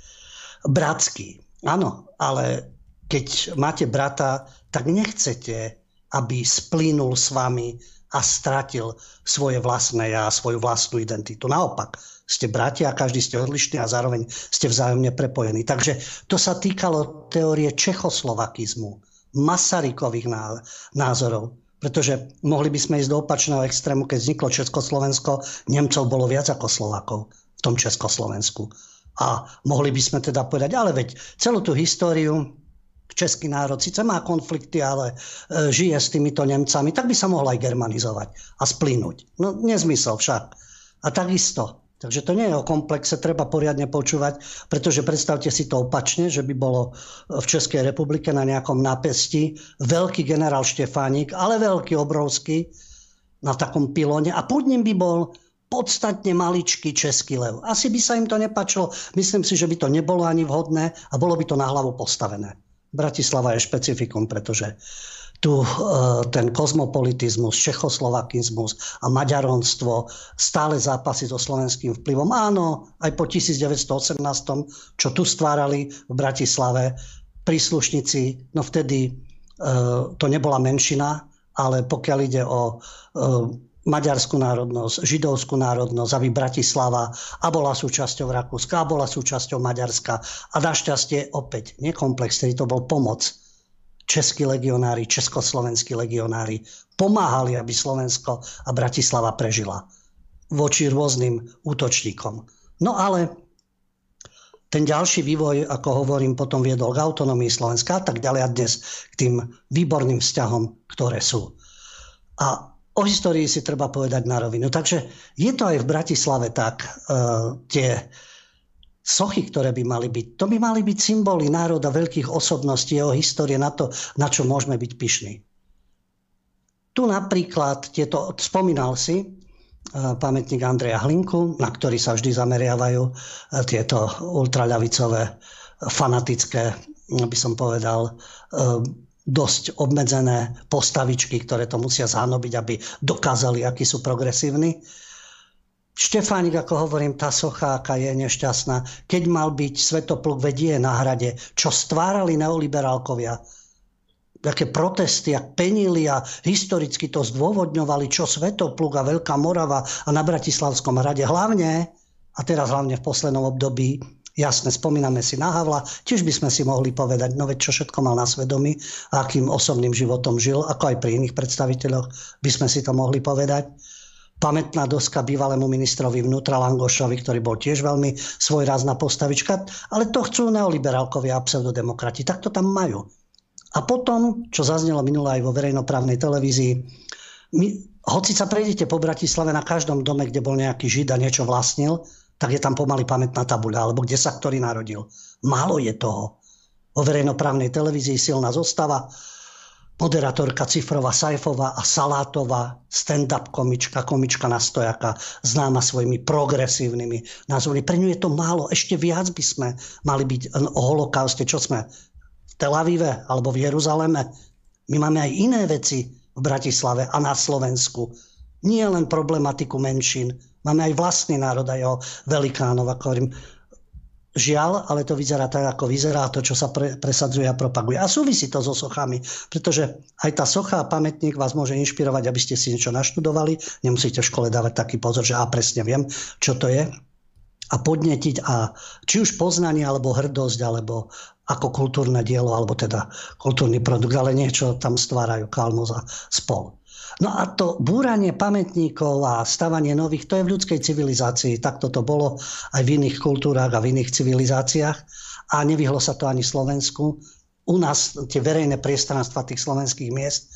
Bratský. Áno, ale keď máte brata, tak nechcete, aby splínul s vami a stratil svoje vlastné ja, svoju vlastnú identitu. Naopak, ste bratia, každý ste odlišní a zároveň ste vzájomne prepojení. Takže to sa týkalo teórie čechoslovakizmu, Masarykových názorov. Pretože mohli by sme ísť do opačného extrému, keď vzniklo Československo, Nemcov bolo viac ako Slovakov v tom Československu. A mohli by sme teda povedať, ale veď celú tú históriu český národ síce má konflikty, ale e, žije s týmito Nemcami, tak by sa mohol aj germanizovať a splínuť. No nezmysel však. A takisto. Takže to nie je o komplexe, treba poriadne počúvať, pretože predstavte si to opačne, že by bolo v Českej republike na nejakom nápesti veľký generál Štefánik, ale veľký, obrovský, na takom pilóne a pod ním by bol podstatne maličký český lev. Asi by sa im to nepačilo, myslím si, že by to nebolo ani vhodné a bolo by to na hlavu postavené. Bratislava je špecifikum, pretože tu e, ten kozmopolitizmus, čechoslovakizmus a maďaronstvo stále zápasy so slovenským vplyvom. Áno, aj po 1918, čo tu stvárali v Bratislave príslušníci, no vtedy e, to nebola menšina, ale pokiaľ ide o e, maďarskú národnosť, židovskú národnosť, aby Bratislava a bola súčasťou Rakúska, a bola súčasťou Maďarska. A našťastie opäť nekomplex, ktorý to bol pomoc. Českí legionári, československí legionári pomáhali, aby Slovensko a Bratislava prežila voči rôznym útočníkom. No ale ten ďalší vývoj, ako hovorím, potom viedol k autonómii Slovenska a tak ďalej a dnes k tým výborným vzťahom, ktoré sú. A o histórii si treba povedať na rovinu. Takže je to aj v Bratislave tak, uh, tie sochy, ktoré by mali byť, to by mali byť symboly národa, veľkých osobností, jeho histórie, na to, na čo môžeme byť pyšní. Tu napríklad tieto, spomínal si, uh, pamätník Andreja Hlinku, na ktorý sa vždy zameriavajú uh, tieto ultraľavicové, fanatické, by som povedal, dosť obmedzené postavičky, ktoré to musia zahanobiť, aby dokázali, akí sú progresívni. Štefánik, ako hovorím, tá socha, aká je nešťastná. Keď mal byť Svetopluk vedie na hrade, čo stvárali neoliberálkovia, aké protesty, ak penili a historicky to zdôvodňovali, čo Svetopluk a Veľká Morava a na Bratislavskom hrade hlavne, a teraz hlavne v poslednom období, Jasne, spomíname si na Havla, tiež by sme si mohli povedať, no veď čo všetko mal na svedomí akým osobným životom žil, ako aj pri iných predstaviteľoch by sme si to mohli povedať. Pamätná doska bývalému ministrovi vnútra Langošovi, ktorý bol tiež veľmi svojrázna postavička, ale to chcú neoliberálkovia a pseudodemokrati, tak to tam majú. A potom, čo zaznelo minule aj vo verejnoprávnej televízii, my, hoci sa prejdete po Bratislave na každom dome, kde bol nejaký žid a niečo vlastnil, tak je tam pomaly pamätná tabuľa, alebo kde sa ktorý narodil. Málo je toho. O verejnoprávnej televízii silná zostava, moderátorka Cifrova Sajfová a Salátová, stand-up komička, komička na stojaka, známa svojimi progresívnymi názvami. Pre ňu je to málo, ešte viac by sme mali byť o holokauste, čo sme v Tel Avive alebo v Jeruzaleme. My máme aj iné veci v Bratislave a na Slovensku. Nie len problematiku menšín, Máme aj vlastný národ a jeho velikánov, ako hovorím. Žiaľ, ale to vyzerá tak, ako vyzerá to, čo sa pre, presadzuje a propaguje. A súvisí to so sochami, pretože aj tá socha a pamätník vás môže inšpirovať, aby ste si niečo naštudovali. Nemusíte v škole dávať taký pozor, že a presne viem, čo to je. A podnetiť a či už poznanie, alebo hrdosť, alebo ako kultúrne dielo, alebo teda kultúrny produkt, ale niečo tam stvárajú Kalmoza spol. No a to búranie pamätníkov a stavanie nových, to je v ľudskej civilizácii. Takto to bolo aj v iných kultúrach a v iných civilizáciách. A nevyhlo sa to ani Slovensku. U nás tie verejné priestranstva tých slovenských miest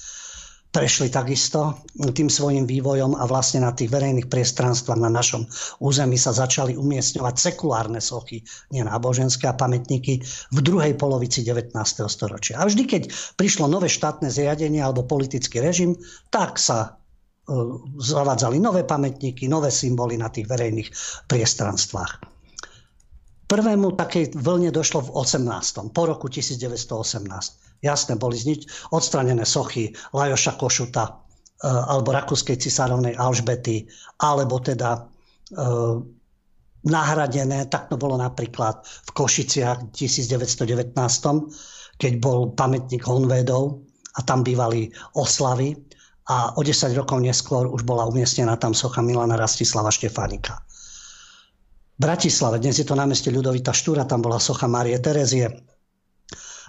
prešli takisto tým svojim vývojom a vlastne na tých verejných priestranstvách na našom území sa začali umiestňovať sekulárne sochy, nie náboženské a pamätníky v druhej polovici 19. storočia. A vždy, keď prišlo nové štátne zriadenie alebo politický režim, tak sa zavádzali nové pamätníky, nové symboly na tých verejných priestranstvách. Prvému takej vlne došlo v 18. po roku 1918. Jasné, boli znič, odstranené sochy Lajoša Košuta e, alebo rakúskej cisárovnej Alžbety, alebo teda e, nahradené, tak to bolo napríklad v Košiciach v 1919, keď bol pamätník Honvédov a tam bývali oslavy a o 10 rokov neskôr už bola umiestnená tam socha Milana Rastislava Štefánika. Bratislave, dnes je to námestie Ľudovita Štúra, tam bola socha Márie Terezie.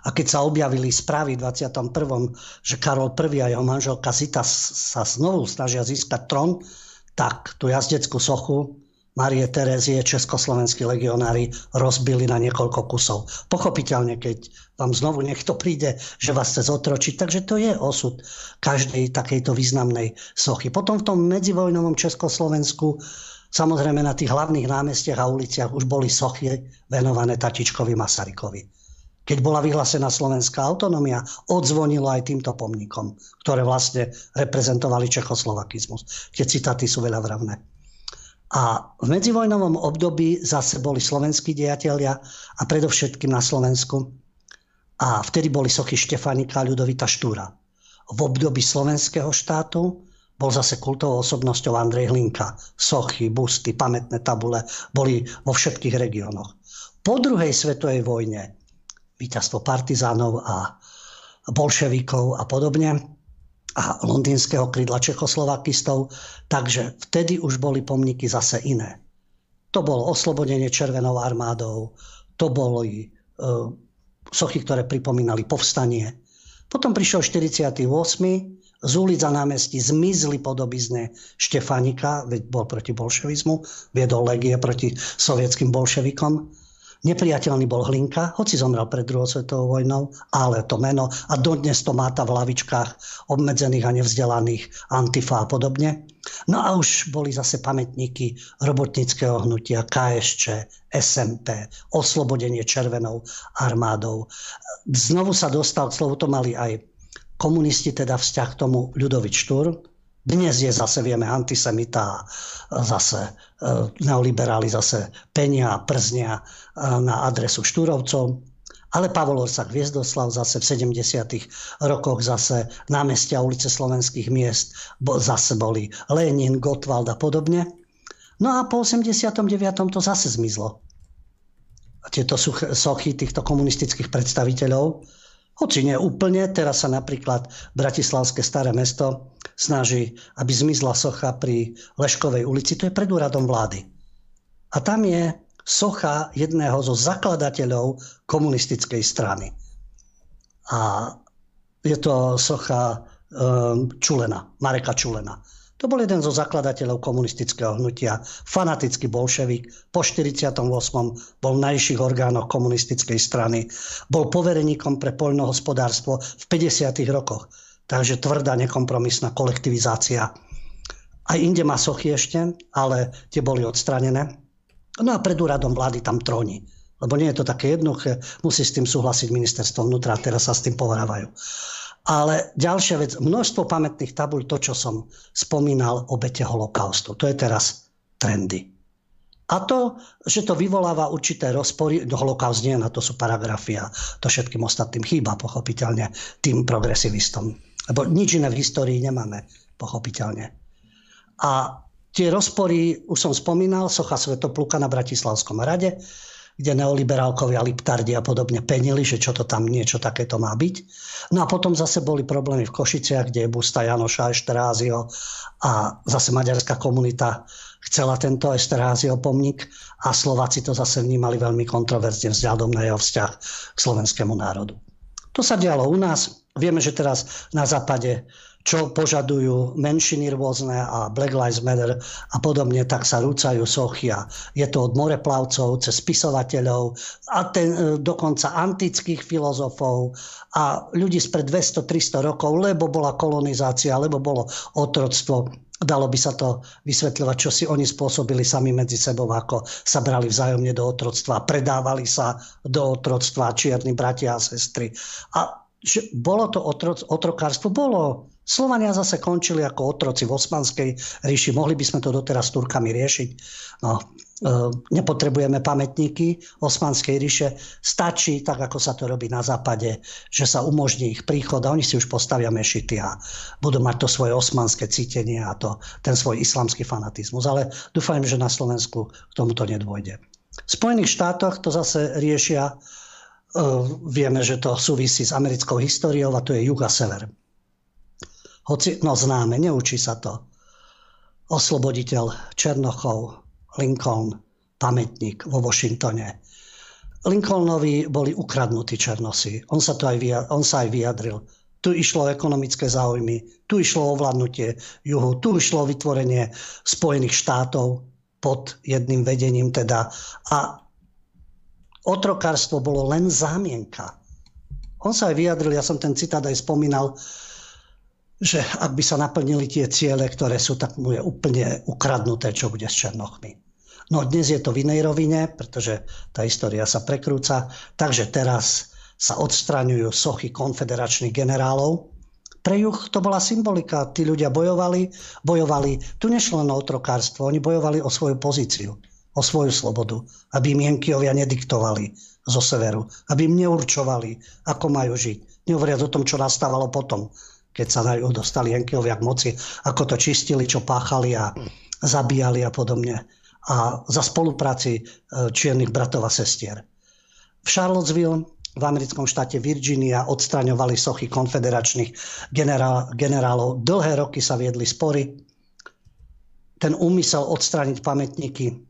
A keď sa objavili správy v 21., že Karol I a jeho manželka Zita sa znovu snažia získať trón, tak tú jazdeckú sochu Marie Terezie československí legionári rozbili na niekoľko kusov. Pochopiteľne, keď vám znovu niekto príde, že vás chce zotročiť, takže to je osud každej takejto významnej sochy. Potom v tom medzivojnovom Československu Samozrejme na tých hlavných námestiach a uliciach už boli sochy venované Tatičkovi Masarykovi. Keď bola vyhlásená slovenská autonómia, odzvonilo aj týmto pomníkom, ktoré vlastne reprezentovali čechoslovakizmus. Tie citáty sú veľa vravné. A v medzivojnovom období zase boli slovenskí dejatelia a predovšetkým na Slovensku. A vtedy boli sochy Štefanika a Ľudovita Štúra. V období slovenského štátu bol zase kultovou osobnosťou Andrej Hlinka. Sochy, busty, pamätné tabule boli vo všetkých regiónoch. Po druhej svetovej vojne víťazstvo partizánov a bolševikov a podobne a londýnskeho krydla Čechoslovakistov, takže vtedy už boli pomníky zase iné. To bolo oslobodenie Červenou armádou, to boli e, sochy, ktoré pripomínali povstanie. Potom prišiel 48 z ulic a námestí zmizli podobizne Štefanika, veď bol proti bolševizmu, viedol legie proti sovietským bolševikom. Nepriateľný bol Hlinka, hoci zomrel pred druhou svetovou vojnou, ale to meno a dodnes to máta v lavičkách obmedzených a nevzdelaných Antifa a podobne. No a už boli zase pamätníky robotnického hnutia KSČ, SMP, oslobodenie červenou armádou. Znovu sa dostal, slovo to mali aj komunisti teda vzťah k tomu Ľudovič Štúr. Dnes je zase, vieme, antisemita, zase e, neoliberáli zase penia a prznia e, na adresu Štúrovcov. Ale Pavol Orsak Viezdoslav zase v 70. rokoch zase námestia ulice slovenských miest zase boli Lenin, Gottwald a podobne. No a po 89. to zase zmizlo. Tieto sochy týchto komunistických predstaviteľov hoci nie úplne, teraz sa napríklad Bratislavské staré mesto snaží, aby zmizla socha pri Leškovej ulici, to je pred úradom vlády. A tam je socha jedného zo zakladateľov komunistickej strany. A je to socha um, Čulena, Mareka Čulena. To bol jeden zo zakladateľov komunistického hnutia, fanatický bolševik. Po 48. bol v najvyšších orgánoch komunistickej strany. Bol povereníkom pre poľnohospodárstvo v 50. rokoch. Takže tvrdá nekompromisná kolektivizácia. Aj inde má sochy ešte, ale tie boli odstranené. No a pred úradom vlády tam tróni. Lebo nie je to také jednoduché, musí s tým súhlasiť ministerstvo vnútra, teraz sa s tým pohorávajú. Ale ďalšia vec, množstvo pamätných tabuľ, to, čo som spomínal, obete holokaustu. To je teraz trendy. A to, že to vyvoláva určité rozpory, no holokaust nie, na to sú paragrafy a to všetkým ostatným chýba, pochopiteľne, tým progresivistom. Lebo nič iné v histórii nemáme, pochopiteľne. A tie rozpory, už som spomínal, socha Svetopluka na Bratislavskom rade, kde neoliberálkovia, liptardi a podobne penili, že čo to tam niečo takéto má byť. No a potom zase boli problémy v Košiciach, kde je busta Janoša Ešterázio a zase maďarská komunita chcela tento Esterázio pomník a Slováci to zase vnímali veľmi kontroverzne vzhľadom na jeho vzťah k slovenskému národu. To sa dialo u nás. Vieme, že teraz na západe čo požadujú menšiny rôzne a Black Lives Matter a podobne, tak sa rúcajú sochia. Je to od moreplavcov cez spisovateľov a ten, e, dokonca antických filozofov a ľudí spred 200-300 rokov, lebo bola kolonizácia, lebo bolo otroctvo. Dalo by sa to vysvetľovať, čo si oni spôsobili sami medzi sebou, ako sa brali vzájomne do otroctva, predávali sa do otroctva čierni bratia a sestry. A že bolo to otroc, otrokárstvo? Bolo Slovania zase končili ako otroci v Osmanskej ríši. Mohli by sme to doteraz s Turkami riešiť. No, e, nepotrebujeme pamätníky Osmanskej ríše. Stačí, tak ako sa to robí na západe, že sa umožní ich príchod a oni si už postavia mešity a budú mať to svoje osmanské cítenie a to, ten svoj islamský fanatizmus. Ale dúfam, že na Slovensku k tomuto nedôjde. V Spojených štátoch to zase riešia, e, vieme, že to súvisí s americkou históriou a to je juh a sever hoci, no známe, neučí sa to. Osloboditeľ Černochov, Lincoln, pamätník vo Washingtone. Lincolnovi boli ukradnutí Černosy. On sa, to aj, on sa aj vyjadril. Tu išlo o ekonomické záujmy, tu išlo o ovládnutie juhu, tu išlo o vytvorenie Spojených štátov pod jedným vedením teda. A otrokárstvo bolo len zámienka. On sa aj vyjadril, ja som ten citát aj spomínal, že ak by sa naplnili tie ciele, ktoré sú, tak mu je úplne ukradnuté, čo bude s Černochmi. No dnes je to v inej rovine, pretože tá história sa prekrúca, takže teraz sa odstraňujú sochy konfederačných generálov. Pre juh to bola symbolika, tí ľudia bojovali, bojovali, tu nešlo len o otrokárstvo, oni bojovali o svoju pozíciu, o svoju slobodu, aby im nediktovali zo severu, aby im neurčovali, ako majú žiť. Nehovoriac o tom, čo nastávalo potom keď sa dostali Jenkiovia k moci, ako to čistili, čo páchali a zabíjali a podobne. A za spolupráci e, čiernych bratov a sestier. V Charlottesville v americkom štáte Virginia odstraňovali sochy konfederačných generál, generálov. Dlhé roky sa viedli spory. Ten úmysel odstrániť pamätníky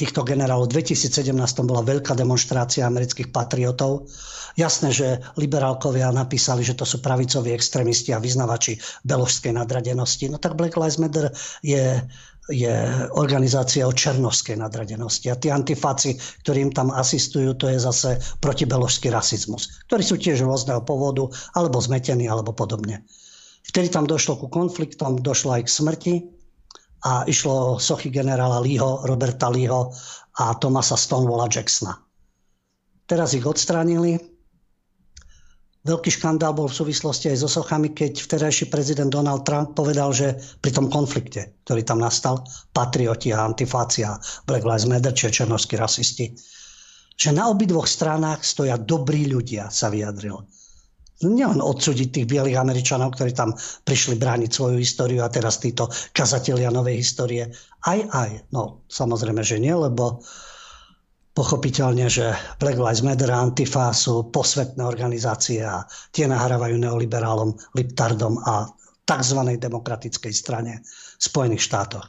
týchto generálov. V 2017 bola veľká demonstrácia amerických patriotov. Jasné, že liberálkovia napísali, že to sú pravicoví extrémisti a vyznavači beložskej nadradenosti. No tak Black Lives Matter je, je organizácia o černovskej nadradenosti. A tí antifáci, ktorým tam asistujú, to je zase protibeložský rasizmus, ktorí sú tiež rôzneho povodu, alebo zmetení, alebo podobne. Vtedy tam došlo ku konfliktom, došlo aj k smrti a išlo sochy generála Leeho, Roberta Leeho a Thomasa Stonewalla Jacksona. Teraz ich odstránili. Veľký škandál bol v súvislosti aj so sochami, keď vtedajší prezident Donald Trump povedal, že pri tom konflikte, ktorý tam nastal, patrioti a antifácia, Black Lives Matter, čiže černovskí rasisti, že na obidvoch stranách stoja dobrí ľudia, sa vyjadril nielen odsúdiť tých bielých Američanov, ktorí tam prišli brániť svoju históriu a teraz títo kazatelia novej histórie. Aj, aj. No, samozrejme, že nie, lebo pochopiteľne, že Black Lives Matter a Antifa sú posvetné organizácie a tie nahrávajú neoliberálom, liptardom a tzv. demokratickej strane Spojených štátoch.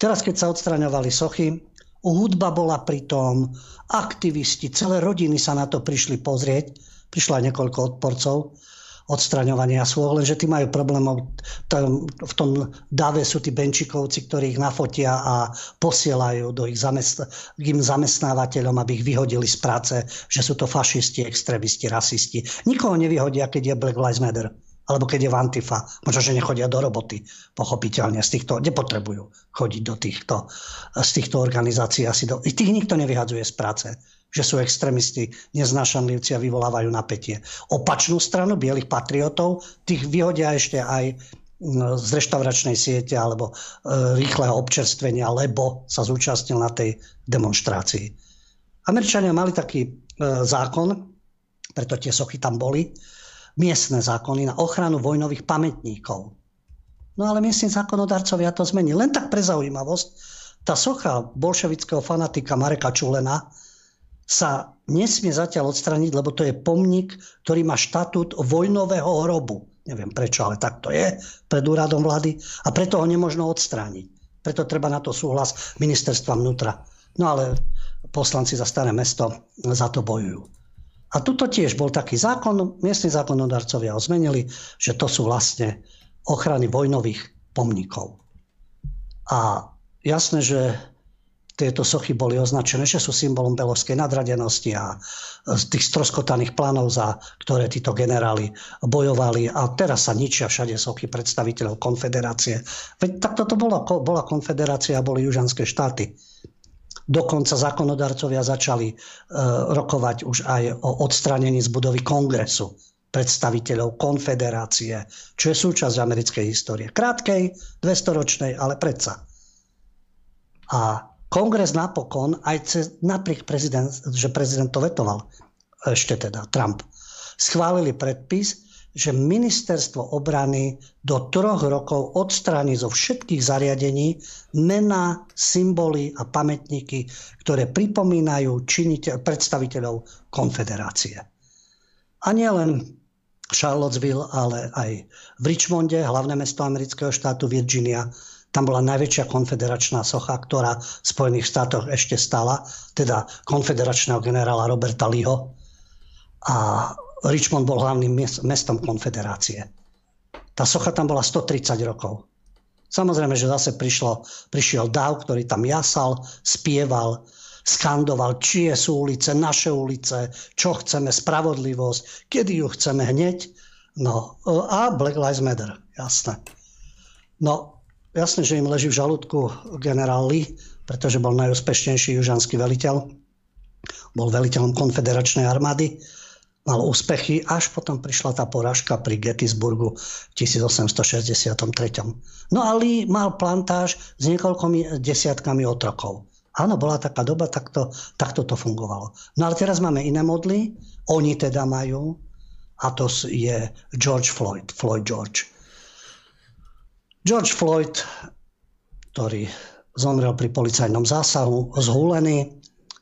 Teraz, keď sa odstraňovali sochy, hudba bola pritom, aktivisti, celé rodiny sa na to prišli pozrieť, prišlo aj niekoľko odporcov odstraňovania svôch, lenže tí majú problémov. V tom dave sú tí benčikovci, ktorí ich nafotia a posielajú do ich zamest- im zamestnávateľom, aby ich vyhodili z práce, že sú to fašisti, extrémisti, rasisti. Nikoho nevyhodia, keď je Black Lives Matter alebo keď je v Antifa. Možno, že nechodia do roboty, pochopiteľne. Z týchto, nepotrebujú chodiť do týchto, z týchto organizácií. Asi do, tých nikto nevyhadzuje z práce že sú extrémisti, neznášanlivci a vyvolávajú napätie. Opačnú stranu bielých patriotov, tých vyhodia ešte aj z reštauračnej siete alebo e, rýchleho občerstvenia, lebo sa zúčastnil na tej demonstrácii. Američania mali taký e, zákon, preto tie sochy tam boli, miestne zákony na ochranu vojnových pamätníkov. No ale miestni zákonodarcovia to zmenili. Len tak pre zaujímavosť, tá socha bolševického fanatika Mareka Čulena sa nesmie zatiaľ odstraniť, lebo to je pomník, ktorý má štatút vojnového hrobu. Neviem prečo, ale tak to je pred úradom vlády a preto ho nemožno odstrániť. Preto treba na to súhlas ministerstva vnútra. No ale poslanci za staré mesto za to bojujú. A tuto tiež bol taký zákon, miestni zákonodarcovia ho zmenili, že to sú vlastne ochrany vojnových pomníkov. A jasné, že tieto sochy boli označené, že sú symbolom belovskej nadradenosti a z tých stroskotaných plánov, za ktoré títo generáli bojovali. A teraz sa ničia všade sochy predstaviteľov konfederácie. Veď takto to bola, bola konfederácia a boli južanské štáty. Dokonca zákonodarcovia začali uh, rokovať už aj o odstranení z budovy kongresu predstaviteľov konfederácie, čo je súčasť americkej histórie. Krátkej, 200-ročnej, ale predsa. A kongres napokon, aj cez, napriek prezident, že prezident to vetoval, ešte teda Trump, schválili predpis, že ministerstvo obrany do troch rokov odstráni zo všetkých zariadení mená, symboly a pamätníky, ktoré pripomínajú činiteľ, predstaviteľov konfederácie. A nielen Charlottesville, ale aj v Richmonde, hlavné mesto amerického štátu Virginia, tam bola najväčšia konfederačná socha, ktorá v Spojených štátoch ešte stala, teda konfederačného generála Roberta Leeho. A Richmond bol hlavným mestom konfederácie. Tá socha tam bola 130 rokov. Samozrejme, že zase prišlo, prišiel dáv, ktorý tam jasal, spieval, skandoval, čie sú ulice, naše ulice, čo chceme, spravodlivosť, kedy ju chceme hneď. No a Black Lives Matter, jasné. No, jasné, že im leží v žalúdku generál Lee, pretože bol najúspešnejší južanský veliteľ. Bol veliteľom konfederačnej armády mal úspechy, až potom prišla tá porážka pri Gettysburgu v 1863. No a Lee mal plantáž s niekoľkomi desiatkami otrokov. Áno, bola taká doba, takto, takto to fungovalo. No ale teraz máme iné modly, oni teda majú, a to je George Floyd, Floyd George. George Floyd, ktorý zomrel pri policajnom zásahu, zhúlený,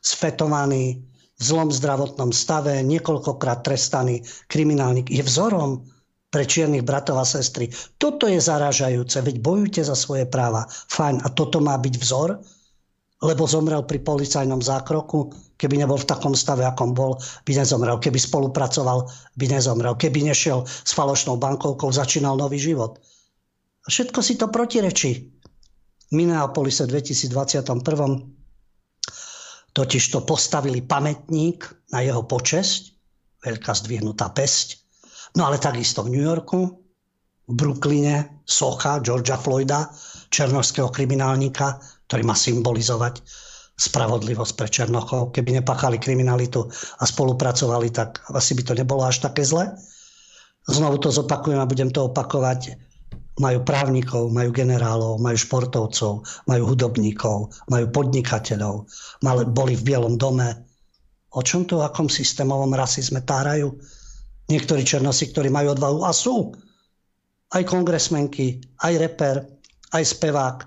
sfetovaný, v zlom zdravotnom stave, niekoľkokrát trestaný kriminálnik, je vzorom pre čiernych bratov a sestry. Toto je zaražajúce, veď bojujte za svoje práva. Fajn, a toto má byť vzor? Lebo zomrel pri policajnom zákroku, keby nebol v takom stave, akom bol, by nezomrel. Keby spolupracoval, by nezomrel. Keby nešiel s falošnou bankovkou, začínal nový život. Všetko si to protirečí. V Minneapolise 2021 Totiž to postavili pamätník na jeho počesť, veľká zdvihnutá pesť. No ale takisto v New Yorku, v Brooklyne, socha Georgia Floyda, černožského kriminálnika, ktorý má symbolizovať spravodlivosť pre Černochov. Keby nepáchali kriminalitu a spolupracovali, tak asi by to nebolo až také zle. Znovu to zopakujem a budem to opakovať majú právnikov, majú generálov, majú športovcov, majú hudobníkov, majú podnikateľov, mali, boli v Bielom dome. O čom tu, o akom systémovom rasizme tárajú? Niektorí černosi, ktorí majú odvahu a sú. Aj kongresmenky, aj reper, aj spevák.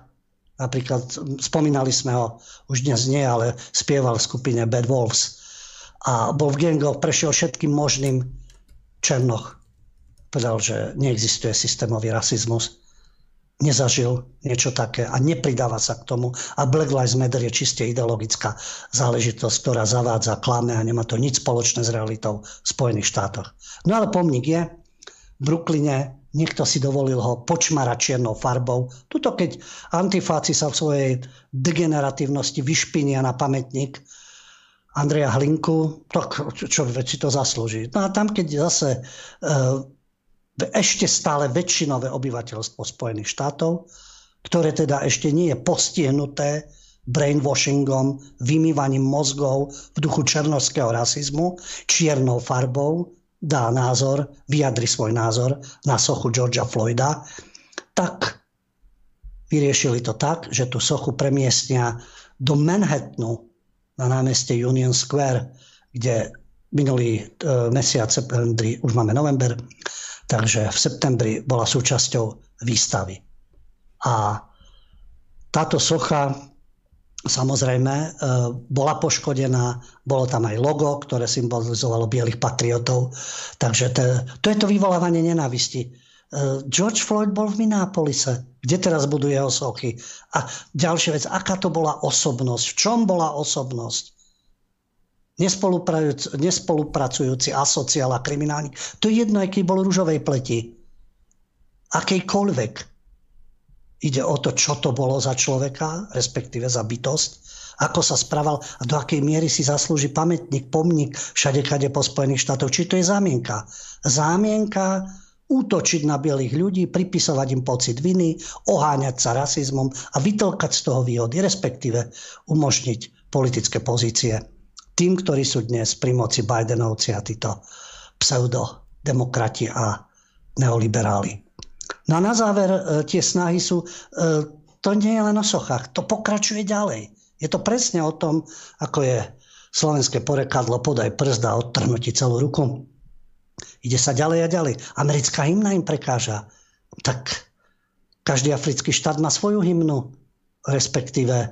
Napríklad spomínali sme ho, už dnes nie, ale spieval v skupine Bad Wolves. A bol v gangoch, prešiel všetkým možným černoch povedal, že neexistuje systémový rasizmus. Nezažil niečo také a nepridáva sa k tomu. A Black Lives Matter je čiste ideologická záležitosť, ktorá zavádza, klame a nemá to nič spoločné s realitou v Spojených štátoch. No ale pomník je v Brooklyne, niekto si dovolil ho počmarať čiernou farbou. Tuto keď antifáci sa v svojej degeneratívnosti vyšpinia na pamätník Andreja Hlinku, tak čo, čo si to zaslúži. No a tam, keď zase uh, ešte stále väčšinové obyvateľstvo Spojených štátov, ktoré teda ešte nie je postihnuté brainwashingom, vymývaním mozgov v duchu černovského rasizmu, čiernou farbou, dá názor, vyjadri svoj názor na sochu Georgia Floyda, tak vyriešili to tak, že tú sochu premiestnia do Manhattanu na námestie Union Square, kde minulý e, mesiac, už máme november, Takže v septembri bola súčasťou výstavy. A táto socha samozrejme e, bola poškodená, bolo tam aj logo, ktoré symbolizovalo bielých patriotov. Takže to, to je to vyvolávanie nenávisti. E, George Floyd bol v Minneapolise, kde teraz budú jeho sochy. A ďalšia vec, aká to bola osobnosť, v čom bola osobnosť nespolupracujúci asociál a kriminálnik. To je jedno, aký bol rúžovej pleti. Akejkoľvek. Ide o to, čo to bolo za človeka, respektíve za bytosť, ako sa správal a do akej miery si zaslúži pamätník, pomník všade, kade po Spojených štátoch. Či to je zámienka. Zámienka útočiť na bielých ľudí, pripisovať im pocit viny, oháňať sa rasizmom a vytlkať z toho výhody, respektíve umožniť politické pozície tým, ktorí sú dnes pri moci Bidenovci a títo pseudo demokrati a neoliberáli. No a na záver e, tie snahy sú, e, to nie je len o sochách, to pokračuje ďalej. Je to presne o tom, ako je slovenské porekadlo podaj prst a odtrhnutí celú ruku. Ide sa ďalej a ďalej. Americká hymna im prekáža. Tak každý africký štát má svoju hymnu, respektíve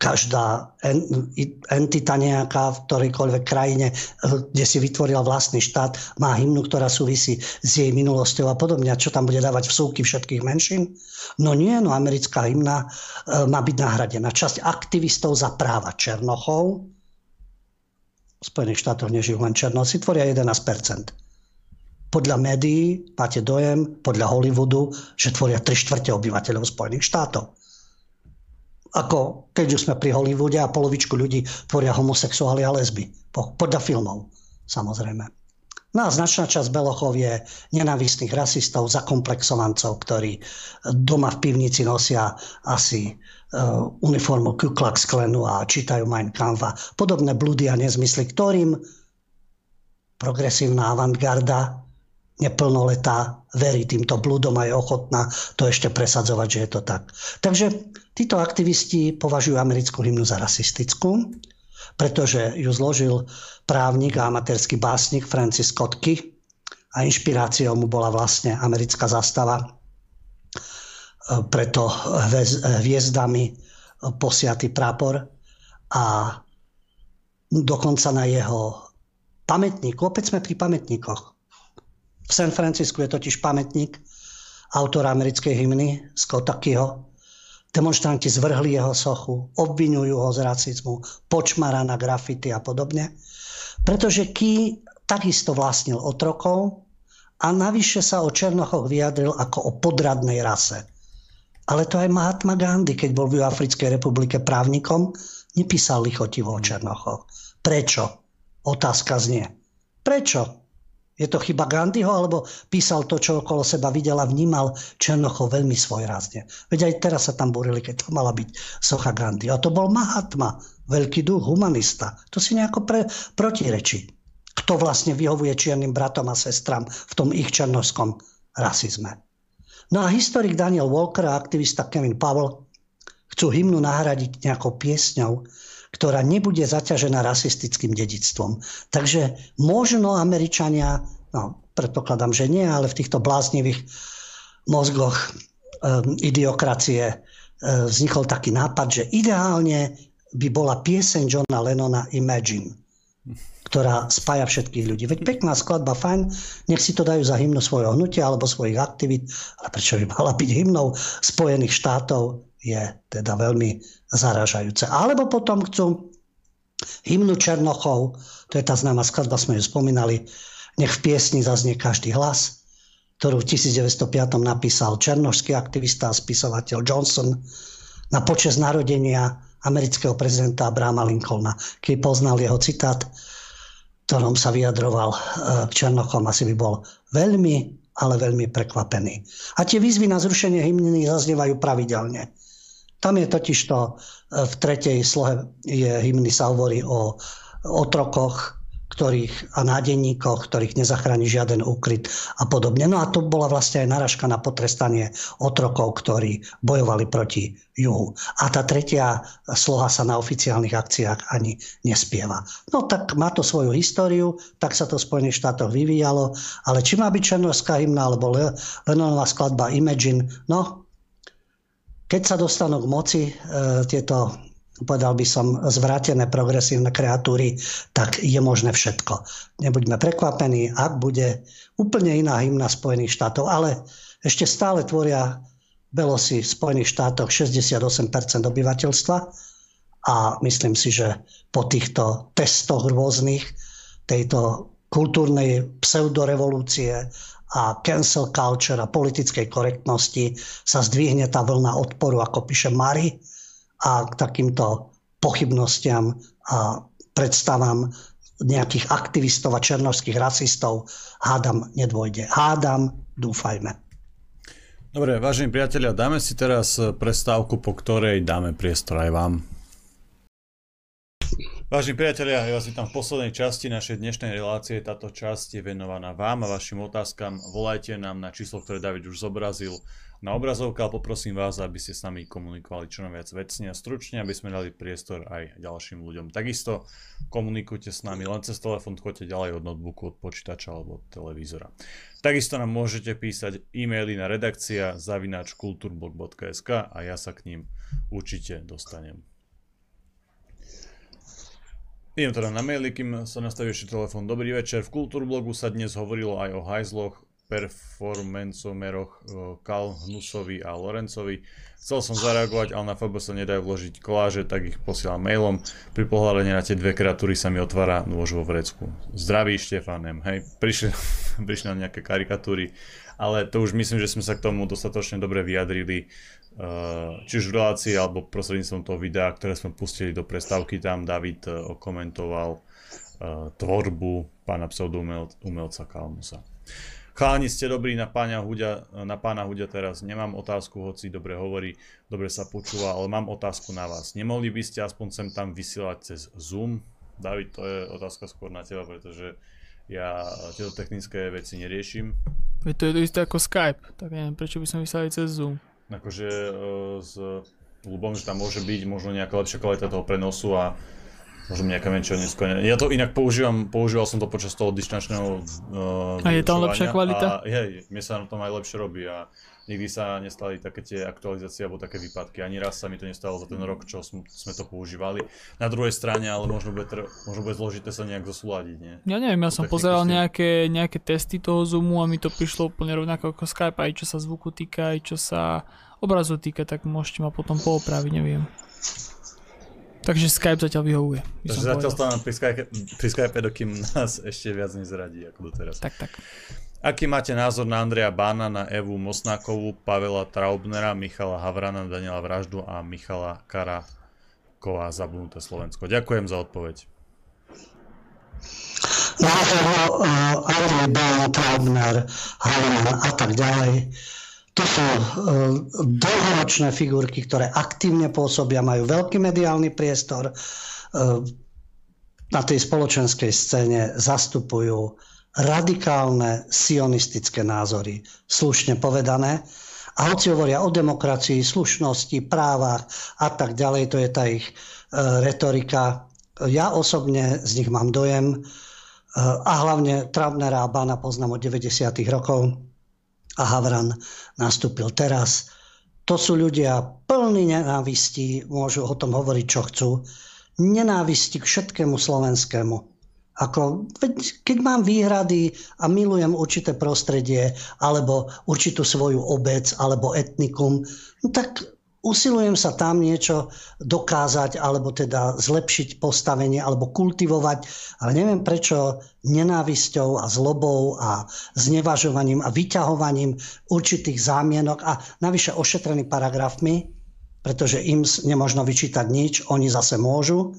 každá entita nejaká v ktorejkoľvek krajine, kde si vytvorila vlastný štát, má hymnu, ktorá súvisí s jej minulosťou a podobne. A čo tam bude dávať vsúky všetkých menšín? No nie, no americká hymna e, má byť nahradená. Časť aktivistov za práva Černochov, v Spojených štátoch nežijú len Černosi, tvoria 11%. Podľa médií máte dojem, podľa Hollywoodu, že tvoria 3 štvrte obyvateľov Spojených štátov ako keď už sme pri Hollywoode a polovičku ľudí tvoria homosexuáli a lesby. Podľa filmov, samozrejme. No a značná časť Belochov je nenavistných rasistov, zakomplexovancov, ktorí doma v pivnici nosia asi uh, uniformu Ku Klux Klanu a čítajú Mein Kampf a podobné blúdy a nezmysly, ktorým progresívna avantgarda neplnoletá verí týmto blúdom a je ochotná to ešte presadzovať, že je to tak. Takže títo aktivisti považujú americkú hymnu za rasistickú, pretože ju zložil právnik a amatérsky básnik Francis Kotky a inšpiráciou mu bola vlastne americká zastava, preto hviezdami posiatý prápor a dokonca na jeho pamätníku, opäť sme pri pamätníkoch, v San Francisku je totiž pamätník autora americkej hymny Scottakyho. Demonstranti zvrhli jeho sochu, obvinujú ho z racizmu, počmara na grafity a podobne. Pretože Key takisto vlastnil otrokov a navyše sa o Černochoch vyjadril ako o podradnej rase. Ale to aj Mahatma Gandhi, keď bol v Africkej republike právnikom, nepísal lichotivo o Černochoch. Prečo? Otázka znie. Prečo? Je to chyba Gandhiho, alebo písal to, čo okolo seba videl a vnímal Černochov veľmi svojrázne. Veď aj teraz sa tam burili, keď to mala byť socha Gandhi. A to bol Mahatma, veľký duch, humanista. To si nejako pre, protirečí. Kto vlastne vyhovuje čiernym bratom a sestram v tom ich černovskom rasizme. No a historik Daniel Walker a aktivista Kevin Powell chcú hymnu nahradiť nejakou piesňou, ktorá nebude zaťažená rasistickým dedictvom. Takže možno Američania, no predpokladám, že nie, ale v týchto bláznivých mozgoch um, idiokracie um, vznikol taký nápad, že ideálne by bola pieseň Johna Lennona Imagine ktorá spája všetkých ľudí. Veď pekná skladba, fajn, nech si to dajú za hymnu svojho hnutia alebo svojich aktivít, ale prečo by mala byť hymnou Spojených štátov, je teda veľmi zaražajúce. Alebo potom chcú hymnu Černochov, to je tá známa skladba, sme ju spomínali, nech v piesni zaznie každý hlas, ktorú v 1905 napísal černošský aktivista a spisovateľ Johnson na počas narodenia amerického prezidenta Abrahama Lincolna. Keď poznal jeho citát, ktorom sa vyjadroval e, k Černochom, asi by bol veľmi, ale veľmi prekvapený. A tie výzvy na zrušenie hymny zaznievajú pravidelne. Tam je totiž to e, v tretej slohe je hymny sa hovorí o otrokoch, ktorých, a nádenníkoch, ktorých nezachráni žiaden úkryt a podobne. No a to bola vlastne aj naražka na potrestanie otrokov, ktorí bojovali proti juhu. A tá tretia sloha sa na oficiálnych akciách ani nespieva. No tak má to svoju históriu, tak sa to v Spojených štátoch vyvíjalo, ale či má byť černovská hymna alebo Lenonová skladba Imagine, no keď sa dostanú k moci e, tieto, povedal by som, zvrátené progresívne kreatúry, tak je možné všetko. Nebuďme prekvapení, ak bude úplne iná hymna Spojených štátov, ale ešte stále tvoria Belosi v Spojených štátoch 68% obyvateľstva a myslím si, že po týchto testoch rôznych tejto kultúrnej pseudorevolúcie a cancel culture a politickej korektnosti sa zdvihne tá vlna odporu, ako píše Mari, a k takýmto pochybnostiam a predstavám nejakých aktivistov a černovských rasistov hádam nedvojde. Hádam, dúfajme. Dobre, vážení priatelia, dáme si teraz prestávku, po ktorej dáme priestor aj vám. Vážení priatelia, ja vás vítam v poslednej časti našej dnešnej relácie. Táto časť je venovaná vám a vašim otázkam. Volajte nám na číslo, ktoré David už zobrazil na obrazovke, ale poprosím vás, aby ste s nami komunikovali čo najviac vecne a stručne, aby sme dali priestor aj ďalším ľuďom. Takisto komunikujte s nami len cez telefón, choďte ďalej od notebooku, od počítača alebo od televízora. Takisto nám môžete písať e-maily na redakcia zavinač kulturblog.sk a ja sa k ním určite dostanem. Idem teda na maily, kým sa nastaví ešte telefón. Dobrý večer. V Kultúrblogu sa dnes hovorilo aj o hajzloch, performancomeroch Kal, Hnusovi a Lorencovi. Chcel som zareagovať, ale na FB sa nedajú vložiť koláže, tak ich posielam mailom. Pri pohľadaní na tie dve kreatúry sa mi otvára nôž vo vrecku. Zdraví Štefanem, hej, prišli, (laughs) prišli na nejaké karikatúry, ale to už myslím, že sme sa k tomu dostatočne dobre vyjadrili. Eh, či už v relácii alebo prostredníctvom toho videa, ktoré sme pustili do prestávky, tam David eh, okomentoval uh, tvorbu pána pseudoumelca Kalmusa. Chalani, ste dobrí na pána, Hudia, na pána Hudia teraz. Nemám otázku, hoci dobre hovorí, dobre sa počúva, ale mám otázku na vás. Nemohli by ste aspoň sem tam vysielať cez Zoom? David, to je otázka skôr na teba, pretože ja tieto technické veci neriešim. To je to isté ako Skype, tak neviem, prečo by som vysielali cez Zoom akože uh, s ľubom, že tam môže byť možno nejaká lepšia kvalita toho prenosu a možno nejaká menšia neskôr. Ja to inak používam, používal som to počas toho distančného uh, A je tam lepšia kvalita? A hej, mne sa na tom aj lepšie robí a nikdy sa nestali také tie aktualizácie alebo také výpadky. Ani raz sa mi to nestalo za ten rok, čo sme to používali. Na druhej strane, ale možno bude, tr- možno bude zložité sa nejak zosúľadiť, nie? Ja neviem, ja som pozeral nejaké, nejaké testy toho Zoomu a mi to prišlo úplne rovnako ako Skype, aj čo sa zvuku týka, aj čo sa obrazu týka, tak môžete ma potom poopraviť, neviem. Takže Skype zatiaľ vyhovuje. Takže zatiaľ stávam pri Skype, pri Skype, dokým nás ešte viac nezradí ako doteraz. Tak, tak. Aký máte názor na Andreja Bána, na Evu Mosnákovú, Pavela Traubnera, Michala Havrana, Daniela Vraždu a Michala Karaková zabudnuté Slovensko? Ďakujem za odpoveď. Názor uh, Andrej Bán, Traubner, Havran a tak ďalej. To sú uh, dlhoročné figurky, ktoré aktívne pôsobia, majú veľký mediálny priestor, uh, na tej spoločenskej scéne zastupujú radikálne sionistické názory, slušne povedané. A hoci hovoria o demokracii, slušnosti, právach a tak ďalej, to je tá ich e, retorika. Ja osobne z nich mám dojem e, a hlavne Traubnera a Bana poznám od 90. rokov a Havran nastúpil teraz. To sú ľudia plní nenávistí, môžu o tom hovoriť, čo chcú. Nenávisti k všetkému slovenskému ako, keď mám výhrady a milujem určité prostredie alebo určitú svoju obec alebo etnikum, no tak usilujem sa tam niečo dokázať alebo teda zlepšiť postavenie alebo kultivovať, ale neviem prečo nenávisťou a zlobou a znevažovaním a vyťahovaním určitých zámienok a navyše ošetrený paragrafmi, pretože im nemožno vyčítať nič, oni zase môžu,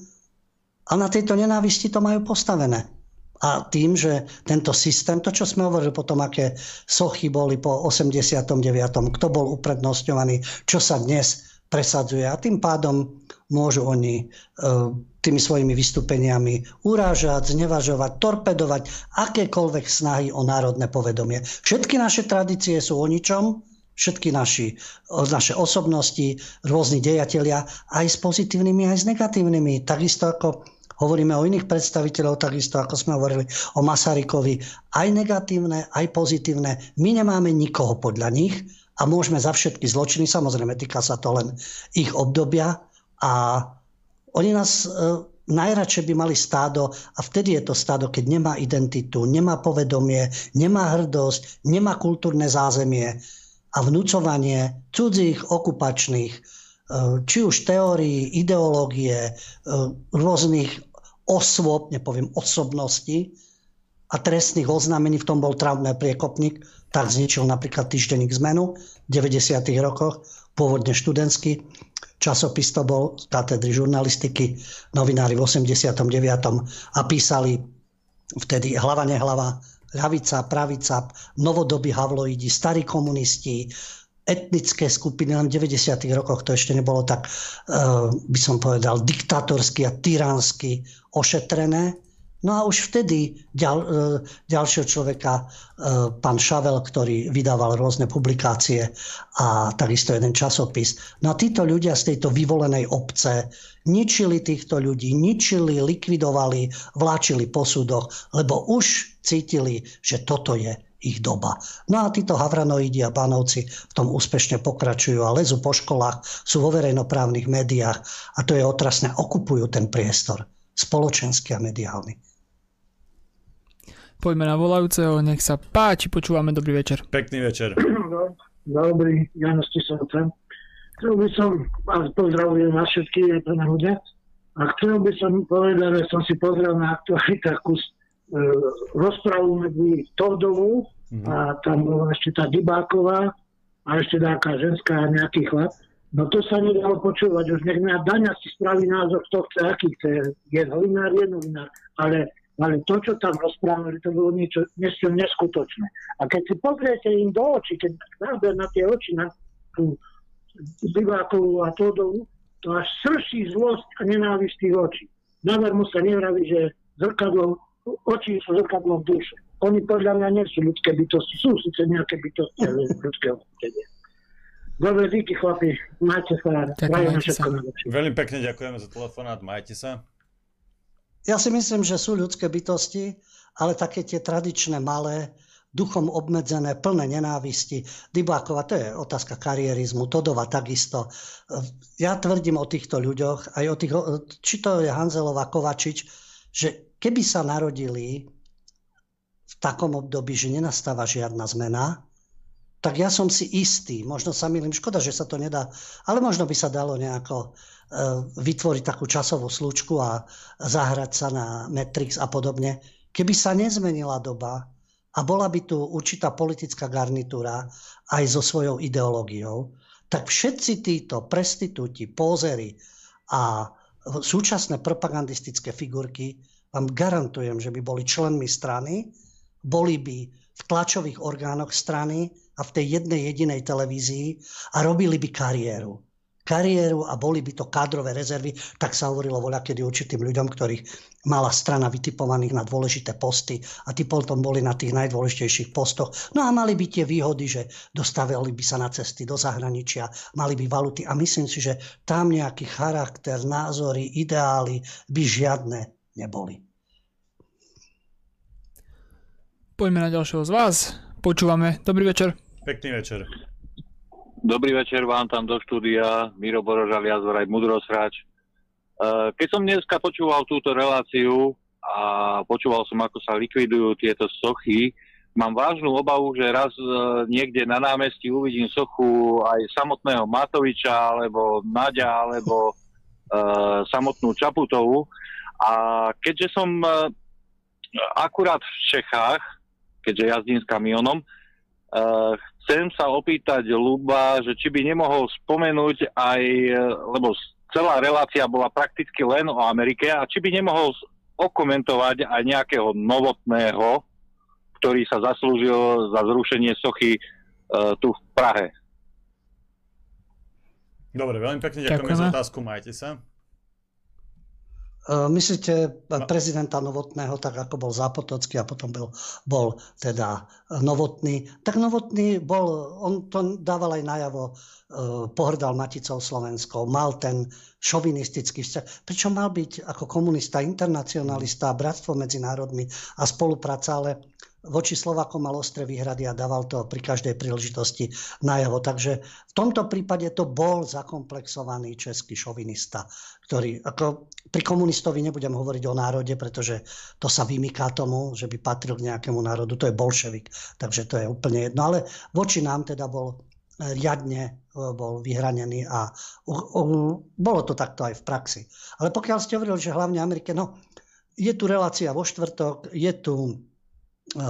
a na tejto nenávisti to majú postavené. A tým, že tento systém, to čo sme hovorili potom, aké sochy boli po 89., kto bol uprednostňovaný, čo sa dnes presadzuje. A tým pádom môžu oni e, tými svojimi vystúpeniami urážať, znevažovať, torpedovať akékoľvek snahy o národné povedomie. Všetky naše tradície sú o ničom, všetky naši, naše osobnosti, rôzni dejatelia, aj s pozitívnymi, aj s negatívnymi. Takisto ako hovoríme o iných predstaviteľov, takisto ako sme hovorili o Masarykovi, aj negatívne, aj pozitívne. My nemáme nikoho podľa nich a môžeme za všetky zločiny, samozrejme týka sa to len ich obdobia a oni nás e, najradšej by mali stádo a vtedy je to stádo, keď nemá identitu, nemá povedomie, nemá hrdosť, nemá kultúrne zázemie a vnúcovanie cudzích okupačných Eh, či už teórií, ideológie, eh, rôznych osôb, nepoviem osobností a trestných oznámení, v tom bol Traubner priekopník, tak zničil napríklad týždenník zmenu v 90. rokoch, pôvodne študentský časopis to bol katedry žurnalistiky, novinári v 89. a písali vtedy hlava nehlava, ľavica, pravica, novodobí havloidi, starí komunisti, etnické skupiny, len v 90. rokoch to ešte nebolo tak, by som povedal, diktátorsky a tyransky ošetrené. No a už vtedy ďal, e, ďalšieho človeka, e, pán Šavel, ktorý vydával rôzne publikácie a takisto jeden časopis. No a títo ľudia z tejto vyvolenej obce ničili týchto ľudí, ničili, likvidovali, vláčili po súdoch, lebo už cítili, že toto je ich doba. No a títo havranoidi a banovci v tom úspešne pokračujú a lezú po školách, sú vo verejnoprávnych médiách a to je otrasné, okupujú ten priestor spoločenský a mediálny. Poďme na volajúceho, nech sa páči, počúvame, dobrý večer. Pekný večer. (clears throat) Dobrý, Jano Stisovce. Chcel by som vás pozdravujem na všetky, aj pána Hudia. A chcel by som povedať, že som si pozrel na aktualitách kus rozpravu medzi Tordovou mm-hmm. a tam bola ešte tá Dybáková a ešte taká ženská a nejaký chlap. No to sa nedalo počúvať, už nech na Daňa si spraví názor, kto chce, aký chce. Je novinár, je novinár, ale ale to, čo tam rozprávali, to bolo niečo, niečo neskutočné. A keď si pozriete im do očí, keď náber na tie oči, na tú Divákovú a Todovu, to až srší zlosť a nenávisť tých očí. mu sa nevraví, že zrkadlo, oči sú zrkadlom duše. Oni podľa mňa nie sú ľudské bytosti, sú síce nejaké bytosti, ale (laughs) ľudské bytosti. Dobre, díky chlapi, majte sa, Ďakujem, sa. Veľmi pekne ďakujeme za telefonát, majte sa. Ja si myslím, že sú ľudské bytosti, ale také tie tradičné malé, duchom obmedzené, plné nenávisti. Dybákova, to je otázka karierizmu, Todova takisto. Ja tvrdím o týchto ľuďoch, aj o tých, či to je Hanzelová Kovačič, že keby sa narodili v takom období, že nenastáva žiadna zmena, tak ja som si istý, možno sa milím, škoda, že sa to nedá, ale možno by sa dalo nejako E, vytvoriť takú časovú slučku a zahrať sa na Matrix a podobne. Keby sa nezmenila doba a bola by tu určitá politická garnitúra aj so svojou ideológiou, tak všetci títo prestitúti, pózery a súčasné propagandistické figurky vám garantujem, že by boli členmi strany, boli by v tlačových orgánoch strany a v tej jednej jedinej televízii a robili by kariéru kariéru a boli by to kádrové rezervy, tak sa hovorilo voľa kedy určitým ľuďom, ktorých mala strana vytipovaných na dôležité posty a tí potom boli na tých najdôležitejších postoch. No a mali by tie výhody, že dostavili by sa na cesty do zahraničia, mali by valuty a myslím si, že tam nejaký charakter, názory, ideály by žiadne neboli. Poďme na ďalšieho z vás. Počúvame. Dobrý večer. Pekný večer. Dobrý večer vám tam do štúdia, Miro Borožal, Jazvoraj, Mudrosrač. E, keď som dneska počúval túto reláciu a počúval som, ako sa likvidujú tieto sochy, mám vážnu obavu, že raz e, niekde na námestí uvidím sochu aj samotného Matoviča, alebo Naďa, alebo uh, samotnú Čaputovú. A keďže som uh, akurát v Čechách, keďže jazdím s kamionom, uh, chcem sa opýtať Luba, že či by nemohol spomenúť aj, e, lebo celá relácia bola prakticky len o Amerike, a či by nemohol okomentovať aj nejakého novotného, ktorý sa zaslúžil za zrušenie sochy tu v Prahe. Dobre, veľmi pekne ďakujeme za otázku, majte sa. E, myslíte prezidenta Novotného, tak ako bol Zápotocký a potom bol, bol teda Novotný. Tak Novotný bol, on to dával aj najavo, e, pohrdal Maticou Slovenskou, mal ten šovinistický vzťah. Pričom mal byť ako komunista, internacionalista, bratstvo medzi národmi a spolupráca, ale voči Slovakom mal ostré výhrady a dával to pri každej príležitosti najavo. Takže v tomto prípade to bol zakomplexovaný český šovinista, ktorý, ako pri komunistovi nebudem hovoriť o národe, pretože to sa vymyká tomu, že by patril k nejakému národu, to je bolševik, takže to je úplne jedno. Ale voči nám teda bol riadne e, bol vyhranený a bolo to takto aj v praxi. Ale pokiaľ ste hovorili, že hlavne Amerike, no je tu relácia vo štvrtok, je tu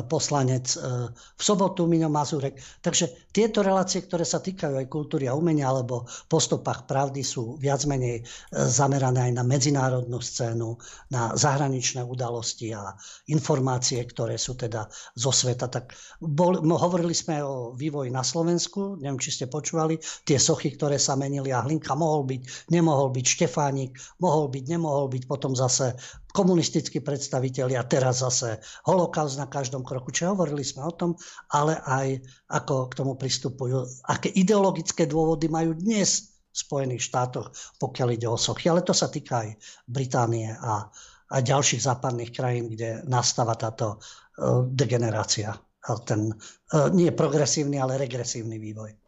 poslanec e, v sobotu Miňo Mazurek. Takže tieto relácie, ktoré sa týkajú aj kultúry a umenia alebo po stopách pravdy sú viac menej e, zamerané aj na medzinárodnú scénu, na zahraničné udalosti a informácie, ktoré sú teda zo sveta. Tak bol, hovorili sme o vývoji na Slovensku, neviem, či ste počúvali, tie sochy, ktoré sa menili a Hlinka mohol byť, nemohol byť, Štefánik mohol byť, nemohol byť, potom zase komunistickí predstavitelia, teraz zase holokaust na každom kroku. Čiže hovorili sme o tom, ale aj ako k tomu pristupujú, aké ideologické dôvody majú dnes v Spojených štátoch, pokiaľ ide o sochy. Ale to sa týka aj Británie a, a ďalších západných krajín, kde nastáva táto uh, degenerácia. Ten uh, nie progresívny, ale regresívny vývoj.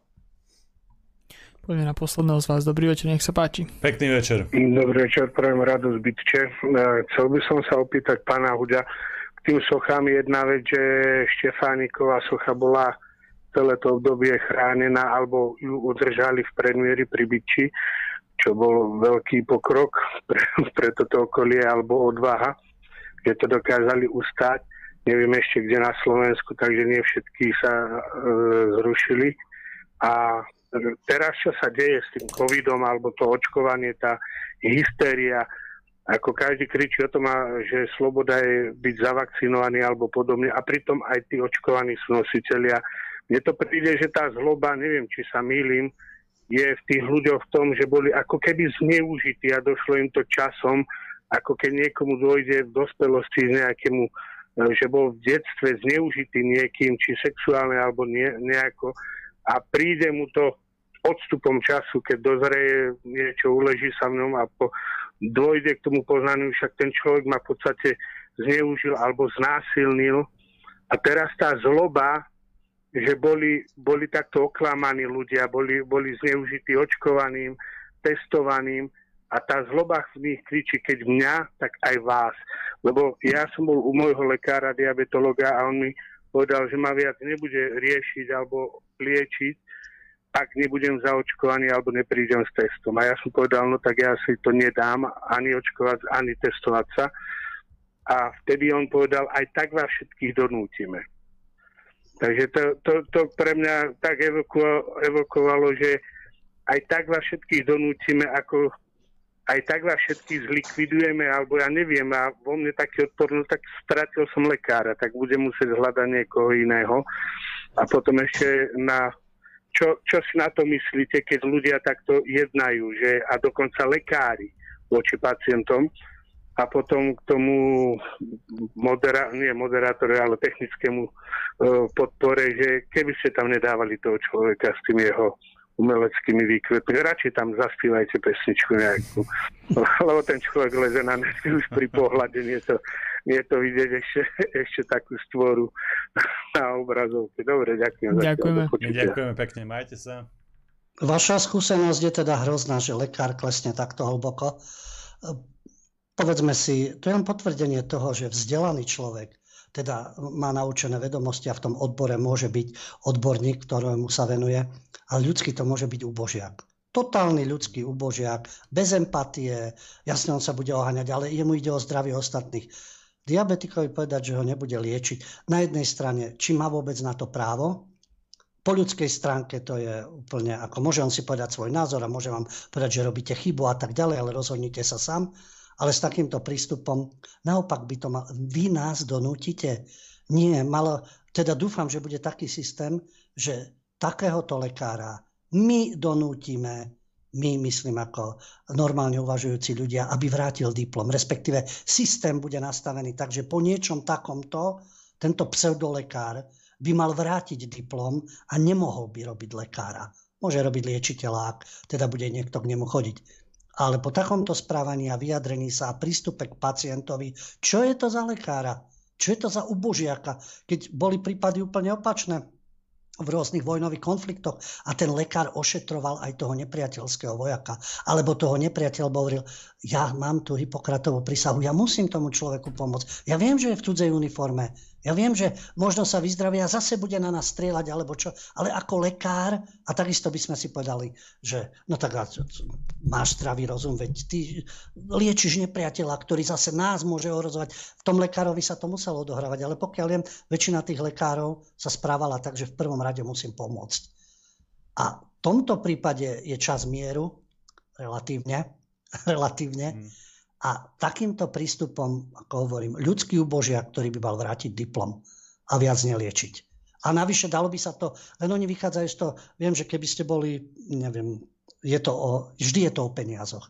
Poďme na posledného z vás. Dobrý večer, nech sa páči. Pekný večer. Dobrý večer, prajem radosť bytče. E, chcel by som sa opýtať pána Huďa k tým sochám. Jedna vec, že Štefániková socha bola celé to obdobie chránená alebo ju udržali v predmieri pri byči, čo bol veľký pokrok pre, pre toto okolie alebo odvaha, že to dokázali ustať. Neviem ešte kde na Slovensku, takže nie všetky sa e, zrušili. A teraz, čo sa deje s tým covidom alebo to očkovanie, tá hystéria, ako každý kričí o tom, že sloboda je byť zavakcinovaný alebo podobne a pritom aj tí očkovaní sú nositeľia. Mne to príde, že tá zloba, neviem, či sa mýlim, je v tých ľuďoch v tom, že boli ako keby zneužití a došlo im to časom, ako keď niekomu dojde v dospelosti nejakému, že bol v detstve zneužitý niekým, či sexuálne alebo nie, nejako a príde mu to odstupom času, keď dozrie niečo, uleží sa ňom a po, dôjde k tomu poznaniu, však ten človek ma v podstate zneužil alebo znásilnil. A teraz tá zloba, že boli, boli takto oklamaní ľudia, boli, boli zneužití očkovaným, testovaným a tá zloba v nich kričí, keď mňa, tak aj vás. Lebo ja som bol u môjho lekára, diabetologa a on mi povedal, že ma viac nebude riešiť alebo liečiť, ak nebudem zaočkovaný alebo neprídem s testom. A ja som povedal, no tak ja si to nedám ani očkovať, ani testovať sa. A vtedy on povedal, aj tak vás všetkých donútime. Takže to, to, to pre mňa tak evokovalo, že aj tak vás všetkých donútime, ako aj tak vás všetkých zlikvidujeme, alebo ja neviem, a vo mne taký odpor, no tak stratil som lekára, tak budem musieť hľadať niekoho iného. A potom ešte na čo, čo si na to myslíte, keď ľudia takto jednajú, že a dokonca lekári voči pacientom a potom k tomu modera, nie moderátore, ale technickému uh, podpore, že keby ste tam nedávali toho človeka s tým jeho umeleckými výkvetmi. Radšej tam zaspívajte pesničku nejakú. (laughs) Lebo ten človek leze na net už pri pohľade. Nie to, nie to vidieť ešte, (laughs) ešte takú stvoru na obrazovke. Dobre, ďakujem. Ďakujeme. Ďakujeme pekne, majte sa. Vaša skúsenosť je teda hrozná, že lekár klesne takto hlboko. Povedzme si, to je len potvrdenie toho, že vzdelaný človek teda má naučené vedomosti a v tom odbore môže byť odborník, ktorému sa venuje, ale ľudský to môže byť ubožiak. Totálny ľudský ubožiak, bez empatie, jasne on sa bude oháňať, ale jemu ide o zdravie ostatných. Diabetikovi povedať, že ho nebude liečiť. Na jednej strane, či má vôbec na to právo, po ľudskej stránke to je úplne ako môže on si povedať svoj názor a môže vám povedať, že robíte chybu a tak ďalej, ale rozhodnite sa sám. Ale s takýmto prístupom naopak by to mal, vy nás donútite. Nie, malo, teda dúfam, že bude taký systém, že takéhoto lekára my donútime, my myslím ako normálne uvažujúci ľudia, aby vrátil diplom. Respektíve systém bude nastavený tak, že po niečom takomto tento pseudolekár by mal vrátiť diplom a nemohol by robiť lekára. Môže robiť liečiteľa, ak teda bude niekto k nemu chodiť. Ale po takomto správaní a vyjadrení sa a prístupe k pacientovi, čo je to za lekára? Čo je to za ubožiaka? Keď boli prípady úplne opačné v rôznych vojnových konfliktoch a ten lekár ošetroval aj toho nepriateľského vojaka. Alebo toho nepriateľ hovoril, ja mám tu Hipokratovú prísahu, ja musím tomu človeku pomôcť. Ja viem, že je v cudzej uniforme, Ja viem, že možno sa vyzdravia a zase bude na nás strieľať alebo čo, ale ako lekár, a takisto by sme si povedali, že no tak máš zdravý rozum, veď ty liečiš nepriateľa, ktorý zase nás môže ohrozovať. V tom lekárovi sa to muselo odohrávať, ale pokiaľ viem, väčšina tých lekárov sa správala tak, že v prvom rade musím pomôcť. A v tomto prípade je čas mieru, relatívne, (laughs) relatívne, hmm a takýmto prístupom, ako hovorím, ľudský ubožia, ktorý by mal vrátiť diplom a viac neliečiť. A navyše dalo by sa to, len oni vychádzajú z toho, viem, že keby ste boli, neviem, je to o, vždy je to o peniazoch.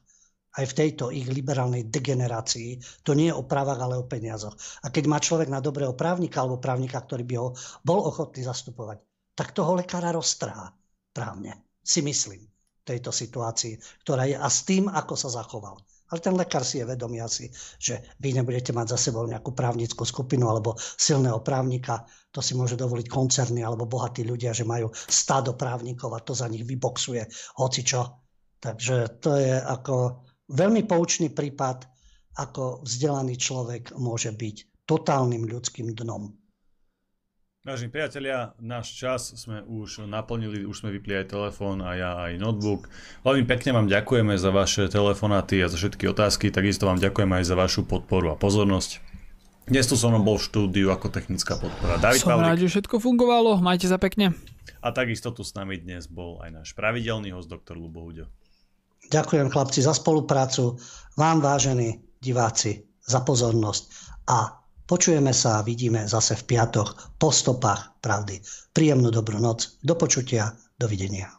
Aj v tejto ich liberálnej degenerácii to nie je o právach, ale o peniazoch. A keď má človek na dobrého právnika alebo právnika, ktorý by ho bol ochotný zastupovať, tak toho lekára roztrhá právne, si myslím, v tejto situácii, ktorá je a s tým, ako sa zachoval. Ale ten lekár si je vedomý asi, že vy nebudete mať za sebou nejakú právnickú skupinu alebo silného právnika. To si môže dovoliť koncerny alebo bohatí ľudia, že majú stádo právnikov a to za nich vyboxuje hocičo. Takže to je ako veľmi poučný prípad, ako vzdelaný človek môže byť totálnym ľudským dnom. Vážení priatelia, náš čas sme už naplnili, už sme vypli aj telefón a ja aj notebook. Veľmi pekne vám ďakujeme za vaše telefonáty a za všetky otázky, takisto vám ďakujem aj za vašu podporu a pozornosť. Dnes tu som bol v štúdiu ako technická podpora. David som Pavlik. rád, že všetko fungovalo, majte sa pekne. A takisto tu s nami dnes bol aj náš pravidelný host, doktor Lubo Huďo. Ďakujem chlapci za spoluprácu, vám vážení diváci za pozornosť a Počujeme sa a vidíme zase v piatoch po stopách pravdy. Príjemnú dobrú noc, do počutia, dovidenia.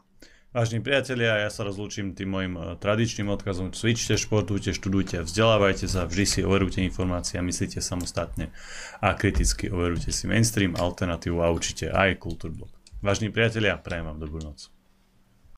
Vážení priatelia, ja sa rozlúčim tým môjim e, tradičným odkazom. Cvičte, športujte, študujte, vzdelávajte sa, vždy si overujte informácie a myslíte samostatne a kriticky overujte si mainstream, alternatívu a určite aj kultúrblok. Vážení priatelia, prajem vám dobrú noc.